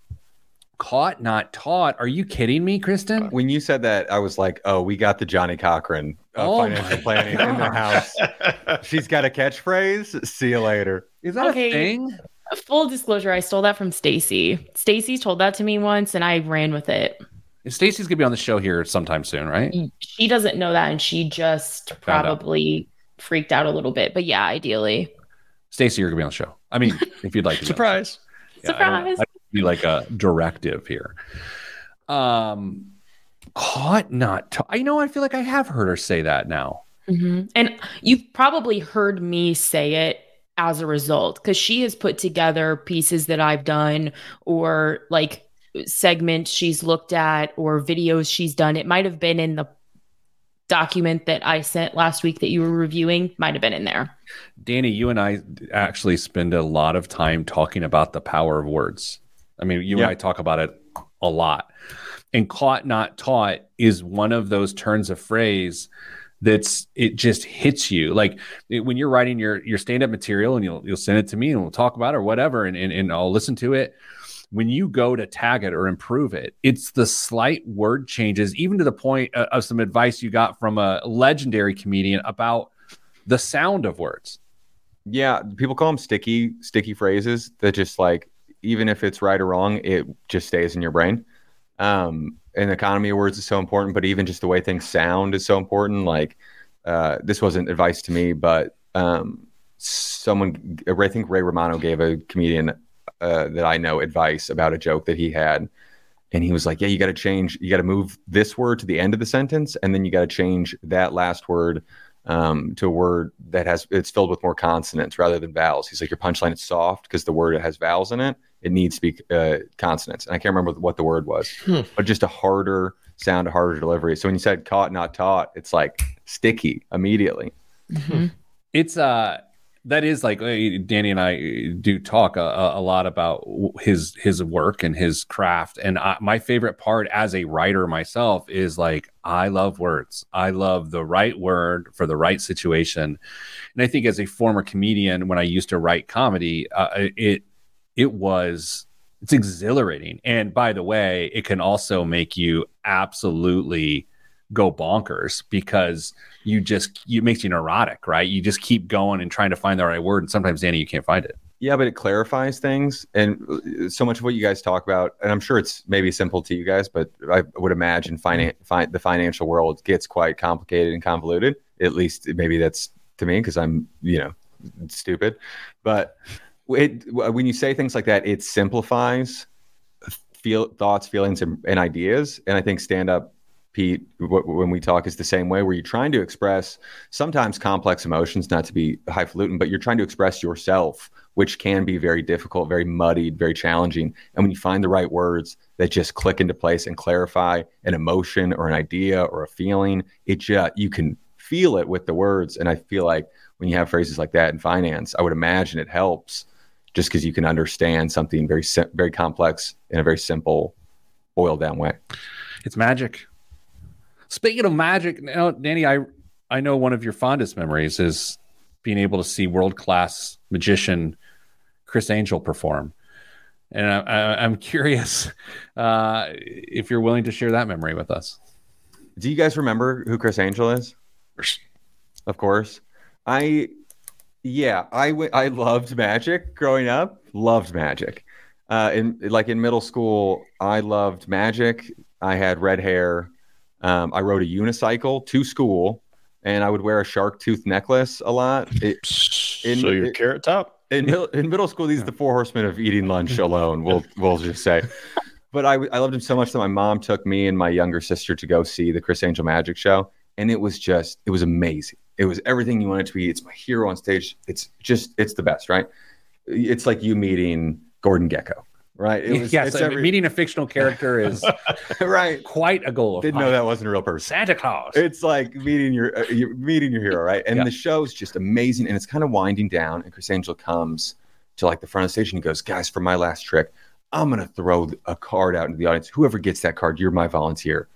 Caught, not taught. Are you kidding me, Kristen? When you said that, I was like, "Oh, we got the Johnnie Cochran of oh financial planning in the house." She's got a catchphrase. See you later. Is that okay. a thing? Full disclosure, I stole that from Stacy. Stacy told that to me once, and I ran with it. Stacy's gonna be on the show here sometime soon, right? Mm, she doesn't know that, and she just probably out. freaked out a little bit. But yeah, ideally. Stacy, you're gonna be on the show. I mean, if you'd like to. Surprise. Yeah, Surprise. I be like a directive here. Um, caught not. T- I know. I feel like I have heard her say that now. Mm-hmm. And you've probably heard me say it as a result because she has put together pieces that I've done or like segments she's looked at or videos she's done. It might have been in the document that I sent last week that you were reviewing might have been in there. Danny, you and I actually spend a lot of time talking about the power of words. I mean, you yeah. and I talk about it a lot. And caught not taught is one of those turns of phrase that's it just hits you like it, when you're writing your your stand-up material and you'll you'll send it to me and we'll talk about it or whatever and, and, and I'll listen to it when you go to tag it or improve it, it's the slight word changes, even to the point uh, of some advice you got from a legendary comedian about the sound of words. Yeah, people call them sticky, sticky phrases that just like, even if it's right or wrong, it just stays in your brain. Um, and economy of words is so important, but even just the way things sound is so important. Like, uh, this wasn't advice to me, but um, someone, I think Ray Romano gave a comedian uh, that I know advice about a joke that he had. And he was like, Yeah, you got to change, you got to move this word to the end of the sentence. And then you got to change that last word um, to a word that has, it's filled with more consonants rather than vowels. He's like, Your punchline is soft because the word has vowels in it. It needs to be uh, consonants. And I can't remember what the word was, hmm. but just a harder sound, a harder delivery. So when you said caught, not taught, it's like sticky immediately. Mm-hmm. It's, uh, that is like uh, Danny and I do talk a, a lot about his his work and his craft. And I, my favorite part as a writer myself is like I love words. I love the right word for the right situation. And I think as a former comedian, when I used to write comedy, uh, it it was it's exhilarating. And by the way, it can also make you absolutely go bonkers because you just you makes you neurotic, right? You just keep going and trying to find the right word, and sometimes Danny, you can't find it. Yeah, but it clarifies things, and uh, so much of what you guys talk about, and I'm sure it's maybe simple to you guys, but I would imagine finan- fi- the financial world gets quite complicated and convoluted. At least maybe that's to me because I'm you know stupid, but it, when you say things like that, it simplifies feel thoughts, feelings, and, and ideas, and I think stand up Pete, when we talk is the same way, where you're trying to express sometimes complex emotions, not to be highfalutin, but you're trying to express yourself, which can be very difficult, very muddied, very challenging. And when you find the right words that just click into place and clarify an emotion or an idea or a feeling, it just you can feel it with the words. And I feel like when you have phrases like that in finance, I would imagine it helps just because you can understand something very very complex in a very simple, boiled down way. It's magic Speaking of magic, now, Danny, I I know one of your fondest memories is being able to see world class magician Criss Angel perform, and I, am curious uh, if you're willing to share that memory with us. Do you guys remember who Criss Angel is? Of course, I yeah, I, w- I loved magic growing up. Loved magic. Uh, in like in middle school, I loved magic. I had red hair. Um, I rode a unicycle to school, and I would wear a shark tooth necklace a lot. It, in, so your carrot top. In, in middle school, these are the four horsemen of eating lunch alone. We'll <laughs> we'll just say. But I, I loved him so much that my mom took me and my younger sister to go see the Criss Angel Magic Show, and it was just it was amazing. It was everything you wanted to be. It's my hero on stage. It's just it's the best, right? It's like you meeting Gordon Gekko right? It <laughs> was, yes, every... meeting a fictional character <laughs> is right. Quite a goal. Didn't mine. know that wasn't a real person. Santa Claus. It's like meeting your, uh, meeting your hero, right? And yeah. the show is just amazing, and it's kind of winding down. And Criss Angel comes to like the front of the stage and he goes, "Guys, for my last trick, I'm gonna throw a card out into the audience. Whoever gets that card, you're my volunteer."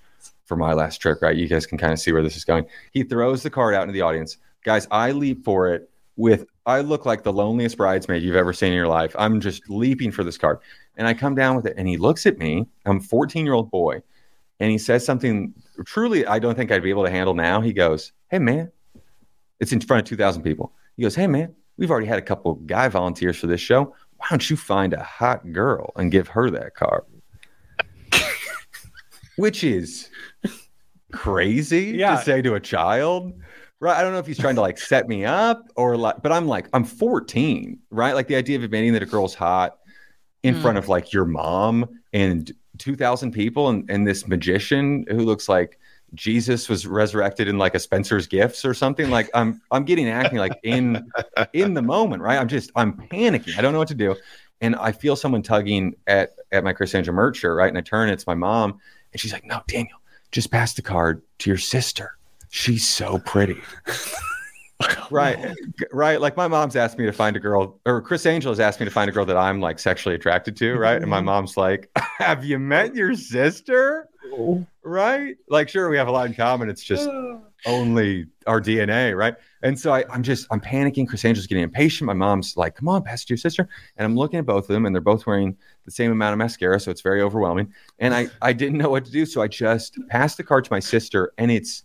for my last trick, right? You guys can kind of see where this is going. He throws the card out into the audience. Guys, I leap for it with I look like the loneliest bridesmaid you've ever seen in your life. I'm just leaping for this card. And I come down with it and he looks at me. I'm a 14 year old boy. And he says something truly I don't think I'd be able to handle now. He goes, Hey man, it's in front of 2,000 people. He goes, Hey man, we've already had a couple guy volunteers for this show. Why don't you find a hot girl and give her that car?" <laughs> Which is crazy Yeah. to say to a child right i don't know if he's trying to like set me up or like but i'm like i'm 14 right like the idea of admitting that a girl's hot in Mm. front of like your mom and 2000 people and, and this magician who looks like jesus was resurrected in like a spencer's gifts or something like i'm i'm getting acting like in in the moment right i'm just i'm panicking i don't know what to do and i feel someone tugging at at my criss angel merch shirt right and i turn it's my mom and she's like no daniel just pass the card to your sister. She's so pretty. <laughs> <laughs> right. Right. Like my mom's asked me to find a girl, or Criss Angel has asked me to find a girl that I'm like sexually attracted to. Right. And my mm-hmm. mom's like, <laughs> Have you met your sister? Right. Like, sure, we have a lot in common. It's just <sighs> only our DNA. Right. And so I, I'm just, I'm panicking. Criss Angel's getting impatient. My mom's like, Come on, pass it to your sister. And I'm looking at both of them, and they're both wearing the same amount of mascara. So it's very overwhelming. And I, I didn't know what to do. So I just passed the card to my sister, and it's,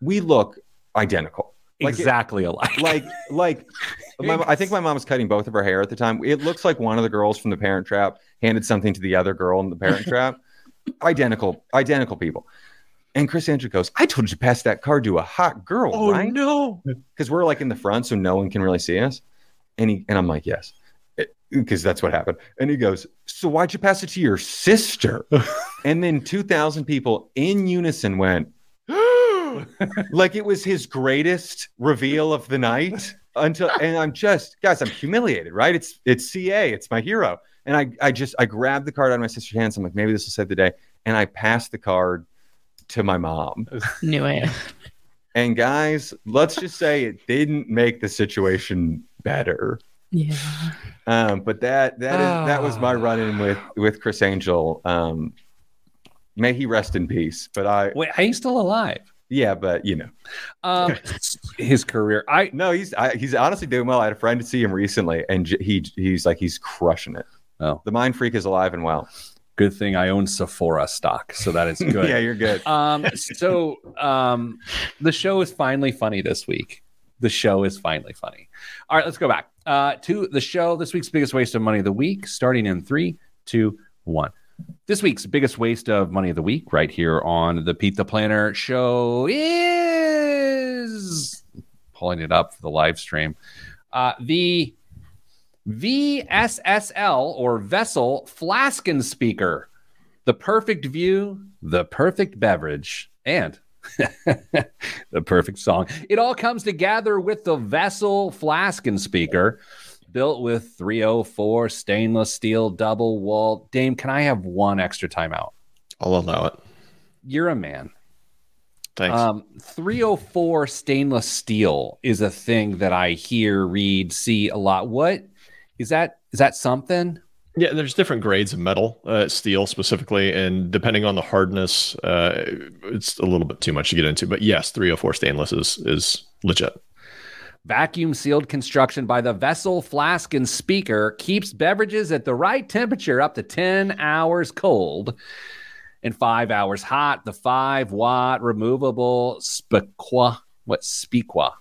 we look identical. Like it- exactly alike. like like <laughs> my, I think my mom was cutting both of her hair at the time. It looks like one of the girls from the Parent Trap handed something to the other girl in the Parent <laughs> Trap. Identical, identical people. And Criss Angel goes, "I told you to pass that card to a hot girl, Oh right?" no! Because we're like in the front, so no one can really see us. And he and I'm like, "Yes," because that's what happened. And he goes, "So why'd you pass it to your sister?" <laughs> and then two thousand people in unison went <laughs> like it was his greatest reveal of the night until and I'm just guys, I'm humiliated, right? It's it's CA, it's my hero. And I I just I grabbed the card out of my sister's hands. I'm like, maybe this will save the day. And I passed the card to my mom. Knew it. And guys, let's just say it didn't make the situation better. Yeah. Um, but that that is that was my run-in with with Criss Angel. Um, may he rest in peace. But I Wait, he's still alive. Yeah, but you know. Um, <laughs> his career. I No, he's I, he's honestly doing well. I had a friend to see him recently, and j- he he's like he's crushing it. Oh. the mind freak is alive and well. good thing I own Sephora stock, so that is <laughs> good. yeah, you're good. um, so um, the show is finally funny this week. The show is finally funny. All right, let's go back uh, to the show. This week's biggest waste of money of the week, starting in three, two, one. This week's biggest waste of money of the week, right here on the Pete the Planner show, is pulling it up for the live stream. Uh, the VSSL or Vessel Flask and Speaker the perfect view, the perfect beverage, and <laughs> the perfect song. It all comes together with the Vessel Flask and speaker, built with 304 stainless steel double wall. Dame, can I have one extra timeout? I'll allow it. You're a man. Thanks. Um, 304 stainless steel is a thing that I hear, read, see a lot. What is that? Is that something? yeah, there's different grades of metal, uh, steel specifically, and depending on the hardness, uh, it's a little bit too much to get into. But yes, 304 stainless is is legit. Vacuum sealed construction by the Vessel Flask and Speaker keeps beverages at the right temperature up to 10 hours cold and five hours hot. The five watt removable Spequa, what Spequa?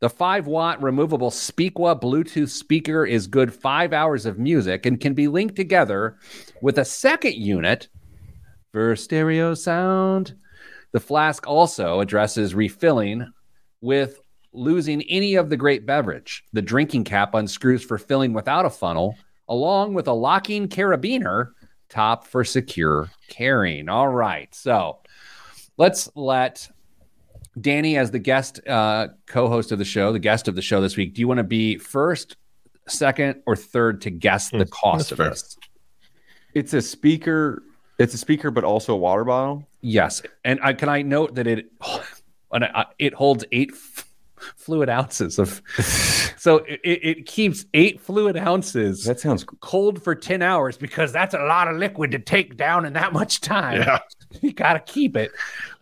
The five watt removable Spequa Bluetooth speaker is good five hours of music and can be linked together with a second unit for stereo sound. The flask also addresses refilling with losing any of the great beverage. The drinking cap unscrews for filling without a funnel, along with a locking carabiner top for secure carrying. All right. So let's let Danny, as the guest uh, co host of the show, the guest of the show this week, do you want to be first, second, or third to guess the cost that's of fair. this? It's a speaker. It's a speaker, but also a water bottle. Yes. And I, can I note that it, <sighs> and I, it holds eight <laughs> fluid ounces of. <laughs> so it, it keeps eight fluid ounces. That sounds cold for ten hours because that's a lot of liquid to take down in that much time. Yeah. <laughs> You got to keep it.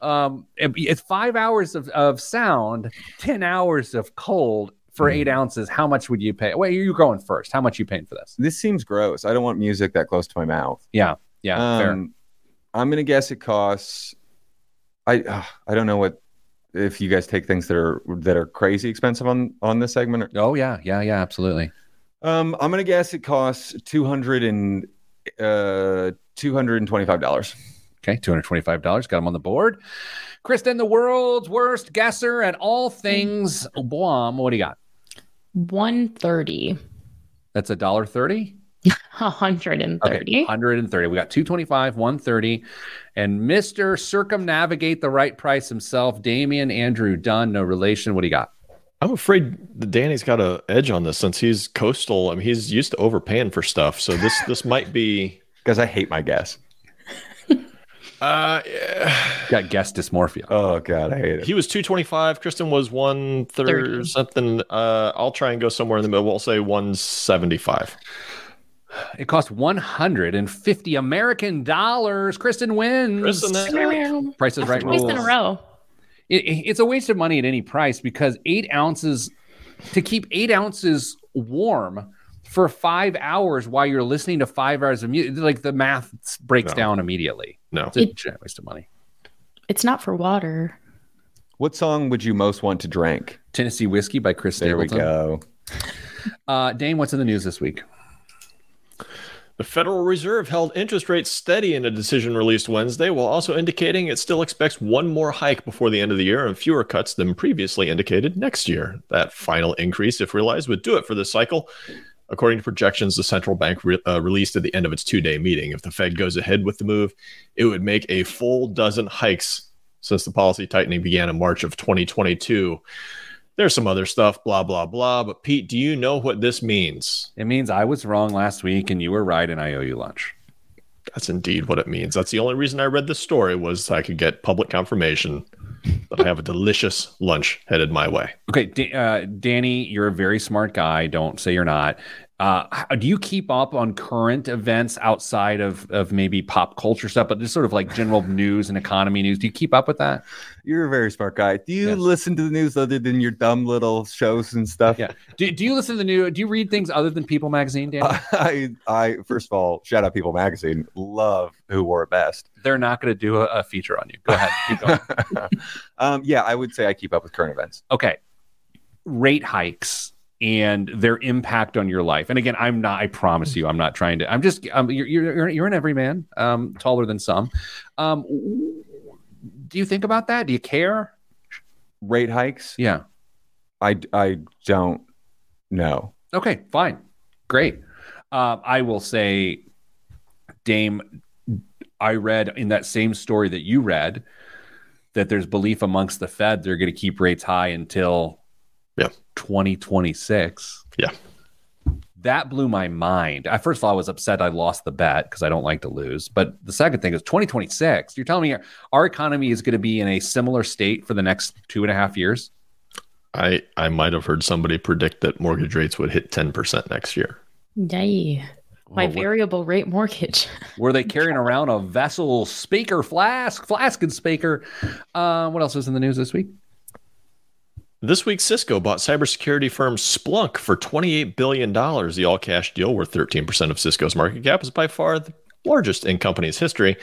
Um, it- it's five hours of, of sound, ten hours of cold for eight ounces. How much would you pay? Wait, you're going first. How much you paying for this? this seems gross. I don't want music that close to my mouth. Yeah, yeah, fair. Um, I'm gonna guess it costs. I uh, I don't know what if you guys take things that are that are crazy expensive on on this segment. Or, Oh yeah, yeah, yeah, absolutely. um, I'm gonna guess it costs two hundred and uh two hundred and twenty five dollars. Okay, two hundred twenty-five dollars. Got him on the board. Kristen, the world's worst guesser at all things Guam. What do you got? 130. That's a dollar thirty. 130. Okay, 130. We got 225, 130. And Mr. Circumnavigate the right price himself, Damian Andrew Dunn, no relation. What do you got? I'm afraid that Danny's got a edge on this since he's coastal. I mean, he's used to overpaying for stuff. So this <laughs> this might be. Because I hate my guess. <laughs> Uh, yeah. Got guest dysmorphia. Oh god, I hate it. he was 225. Kristen was one third Thirty. something. Uh, I'll try and go somewhere in the middle. We'll say 175. It cost 150 American dollars. Kristen wins. Kristen, Price is right Twice rules. in a row. It- it- it's a waste of money at any price because eight ounces to keep eight ounces warm for five hours while you're listening to five hours of music, like the math breaks No. down immediately. No. It's a giant waste of money. It's not for water. What song would you most want to drink? Tennessee Whiskey by Chris There we go. Uh, Dame, what's in the news this week? The Federal Reserve held interest rates steady in a decision released Wednesday, while also indicating it still expects one more hike before the end of the year and fewer cuts than previously indicated next year. That final increase, if realized, would do it for this cycle. According to projections the central bank re- uh, released at the end of its two day meeting, if the Fed goes ahead with the move, it would make a full dozen hikes since the policy tightening began in March of 2022. There's some other stuff, blah, blah, blah. But Pete, do you know what this means? It means I was wrong last week and you were right, and I owe you lunch. That's indeed what it means. That's the only reason I read this story was so I could get public confirmation that I have a delicious lunch headed my way. Okay, D- uh, Danny, you're a very smart guy. Don't say you're not. Uh, do you keep up on current events outside of, of maybe pop culture stuff, but just sort of like general <laughs> news and economy news? Do you keep up with that? You're a very smart guy. Do you Yes. listen to the news other than your dumb little shows and stuff? Yeah. Do, do you listen to the new? Do you read things other than People Magazine, Danny? <laughs> I, I first of all, shout out People Magazine. Love who wore it best. They're not going to do a, a feature on you. Go ahead. Keep going. <laughs> um, yeah, I would say I keep up with current events. okay rate hikes and their impact on your life. And again i'm not i promise you i'm not trying to i'm just um, you're, you're you're an everyman um taller than some. Um do you think about that? Do you care? Rate hikes? yeah. I, I don't know. okay fine. Great. Uh, i will say dame i read in that same story that you read that there's belief amongst the fed they're going to keep rates high until Yeah. 2026 Yeah. that blew my mind. I first of all I was upset I lost the bet because I don't like to lose. But the second thing is 2026. You're telling me our, our economy is going to be in a similar state for the next two and a half years? I, I might have heard somebody predict that mortgage rates would hit 10% next year. Yay. My Well, what- variable rate mortgage. <laughs> Were they carrying around a vessel speaker flask, flask and speaker? Uh, what else was in the news this week? This week, Cisco bought cybersecurity firm Splunk for $28 billion. The all cash deal, worth 13% of Cisco's market cap, is by far the largest in company's history.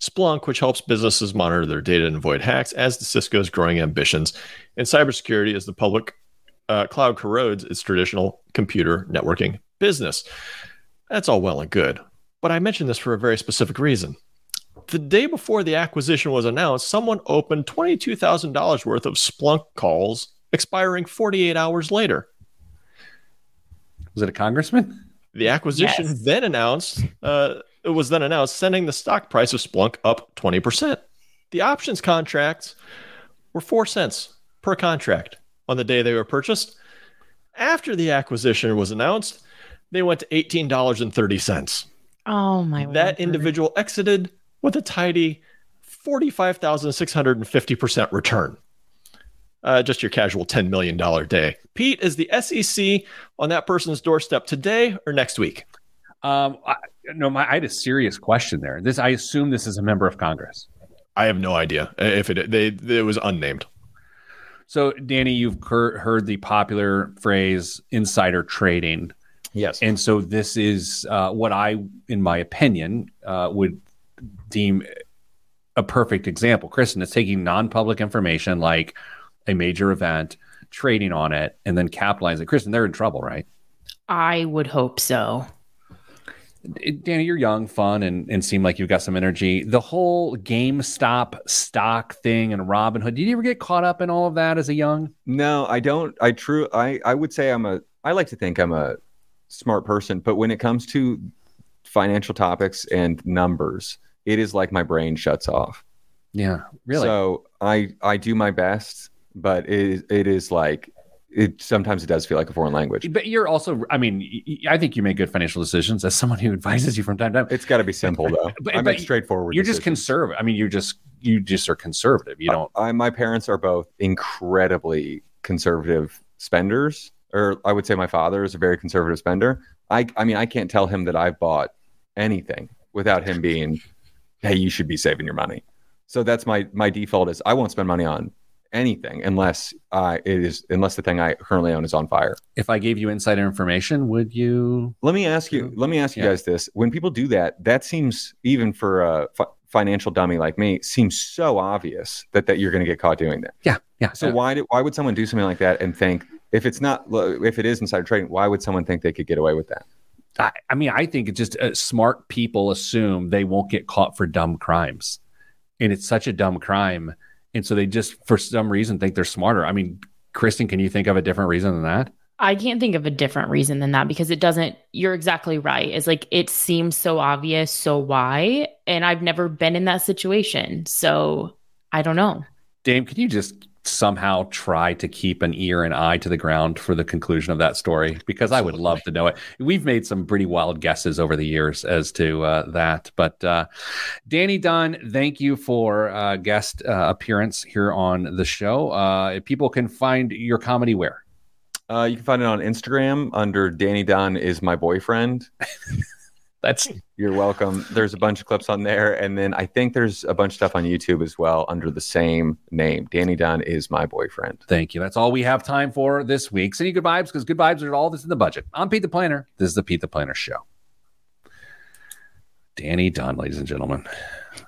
Splunk, which helps businesses monitor their data and avoid hacks, adds to Cisco's growing ambitions in cybersecurity as the public uh, cloud corrodes its traditional computer networking business. That's all well and good. But I mention this for a very specific reason. The day before the acquisition was announced, someone opened $22,000 worth of Splunk calls, expiring 48 hours later. Was it a congressman? The acquisition Yes. then announced, uh, it was then announced, sending the stock price of Splunk up 20%. The options contracts were 4 cents per contract on the day they were purchased. After the acquisition was announced, they went to $18.30. Oh my that word. individual exited with a tidy 45,650% return. Uh, just your casual $10 million day. Pete, is the SEC on that person's doorstep today or next week? Um, I, no, my, I had a serious question there. This, I assume this is a member of Congress. I have no idea if it they it was unnamed. So, Danny, you've heard the popular phrase insider trading. Yes. And so, this is uh, what I, in my opinion, uh, would deem a perfect example. Kristen is taking non public information like a major event, trading on it, and then capitalizing. Kristen, they're in trouble, right? I would hope so. Danny, you're young, fun, and, and seem like you've got some energy. The whole GameStop stock thing and Robinhood, did you ever get caught up in all of that as a young? No, I don't. I true. I I would say I'm a. I like to think I'm a smart person, but when it comes to financial topics and numbers, it is like my brain shuts off. Yeah, really. So I I do my best, but it it is like it sometimes it does feel like a foreign language. But you're also, I mean, I think you make good financial decisions as someone who advises you from time to time. It's got to be simple though. but, I make straightforward. You're decisions. just conservative. I mean, you're just you just are conservative. You don't. I, my parents are both incredibly conservative spenders, or I would say my father is a very conservative spender. I I mean, I can't tell him that I've bought anything without him being, hey, you should be saving your money. So that's my my default is I won't spend money on anything unless uh, it is unless the thing I currently own is on fire. If I gave you insider information, would you? Let me ask you. Let me ask you yeah. guys this: When people do that, that seems even for a f- financial dummy like me seems so obvious that that you're going to get caught doing that. Yeah, yeah. So why did why would someone do something like that and think if it's not if it is insider trading, why would someone think they could get away with that? I, I mean, I think it's just uh, smart people assume they won't get caught for dumb crimes, and it's such a dumb crime and so they just, for some reason, think they're smarter. I mean, Kristen, can you think of a different reason than that? I can't think of a different reason than that because it doesn't, you're exactly right. It's like it seems so obvious. So why? And I've never been in that situation. So I don't know. Dame, can you just somehow try to keep an ear and eye to the ground for the conclusion of that story because I would love to know it. We've made some pretty wild guesses over the years as to uh, that. But uh, Danny Dunn, thank you for uh, guest uh, appearance here on the show. Uh, people can find your comedy where? Uh, you can find it on Instagram under Danny Dunn is my boyfriend. <laughs> That's you're welcome. There's a bunch of clips on there, and then I think there's a bunch of stuff on YouTube as well under the same name. Danny Dunn is my boyfriend. Thank you. That's all we have time for this week. Send you good vibes because good vibes are all that's in the budget. I'm Pete the Planner. This is the Pete the Planner Show. Danny Dunn, ladies and gentlemen,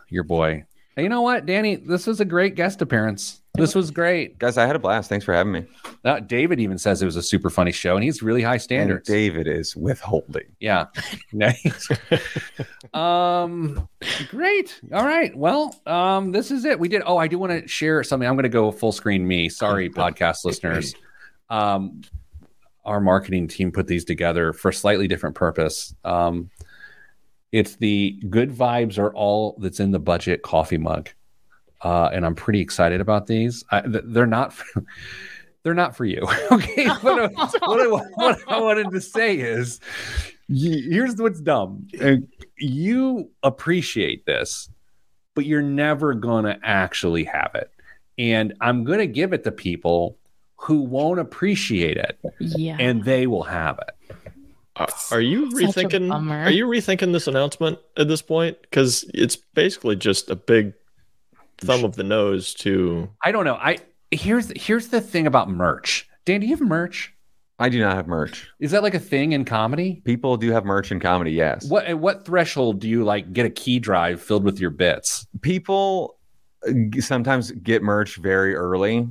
your boy. Hey, you know what, Danny? This is a great guest appearance. This was great, guys. I had a blast. Thanks for having me. Uh, David even says it was a super funny show, and he's really high standards. And David is withholding. Yeah, nice. <laughs> um, great. All right. Well, um, this is it. We did. Oh, I do want to share something. I'm going to go full screen. Me, sorry, <laughs> podcast listeners. Um, our marketing team put these together for a slightly different purpose. Um, it's the good vibes are all that's in the budget coffee mug uh, and I'm pretty excited about these. I, they're not. For, <laughs> they're not for you. <laughs> okay. <laughs> what, I, what, I, what, I, wanted to say is here's what's dumb. You appreciate this, but you're never going to actually have it. And I'm going to give it to people who won't appreciate it. Yeah. And they will have it. Uh, are you rethinking are you rethinking this announcement at this point because it's basically just a big thumb of the nose to I don't know. I here's here's the thing about merch. Dan, do you have merch? I do not have merch. Is that like a thing in comedy? People do have merch in comedy, yes. What at what threshold do you like get a key drive filled with your bits? People uh, sometimes get merch very early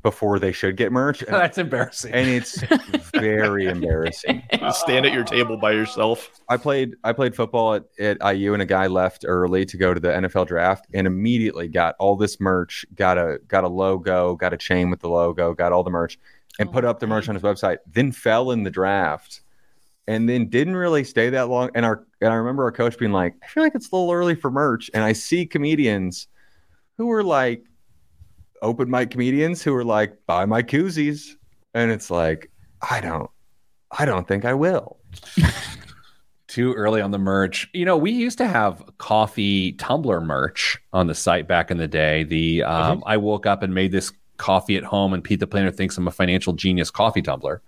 before they should get merch. <laughs> That's embarrassing. And it's very embarrassing. <laughs> stand at your table by yourself. I played I played football at, at IU and a guy left early to go to the NFL draft and immediately got all this merch, got a got a logo, got a chain with the logo, got all the merch, and oh, put up the merch on his website, then fell in the draft. And then didn't really stay that long. And our and I remember our coach being like, I feel like it's a little early for merch. And I see comedians who were like open mic comedians who are like, buy my koozies. And it's like, I don't, I don't think I will. <laughs> Too early on the merch. You know, we used to have coffee tumbler merch on the site back in the day. The um, mm-hmm. I woke up and made this coffee at home, and Pete the Planner thinks I'm a financial genius coffee tumbler.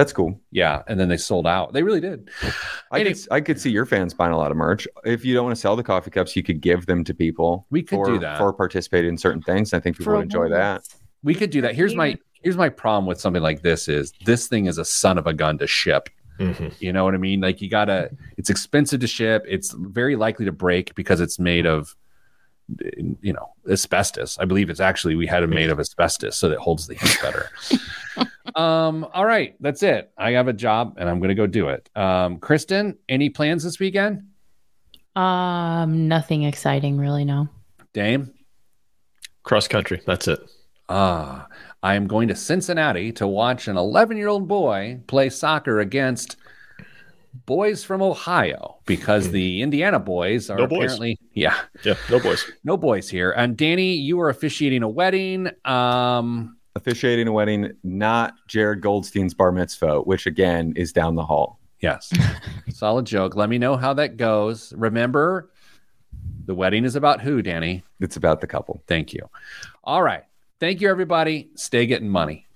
That's cool. Yeah, and then they sold out. They really did. I could I could see your fans buying a lot of merch. If you don't want to sell the coffee cups, you could give them to people. We could for, do that. for participating in certain things. I think people For would enjoy that. We could do that. Here's my here's my problem with something like this is this thing is a son of a gun to ship. Mhm. You know what I mean? Like you gotta it's expensive to ship. It's very likely to break because it's made of you know asbestos. I believe it's actually we had it made of asbestos so that it holds the heat better. <laughs> um, all right, that's it. I have a job and I'm gonna go do it. Um, Kristen, any plans this weekend? Um, nothing exciting, really. No. Dame? Cross country. That's it. Ah, I am going to Cincinnati to watch an 11 year old boy play soccer against boys from Ohio because the Indiana boys are No boys. apparently, yeah, Yeah. No boys. <laughs> no boys here. And Danny, you are officiating a wedding. Um, Officiating a wedding, not Jared Goldstein's bar mitzvah, which again is down the hall. yes, <laughs> solid joke. Let me know how that goes. Remember, the wedding is about who, Danny? It's about the couple. Thank you. All right. Thank you, everybody. Stay getting money.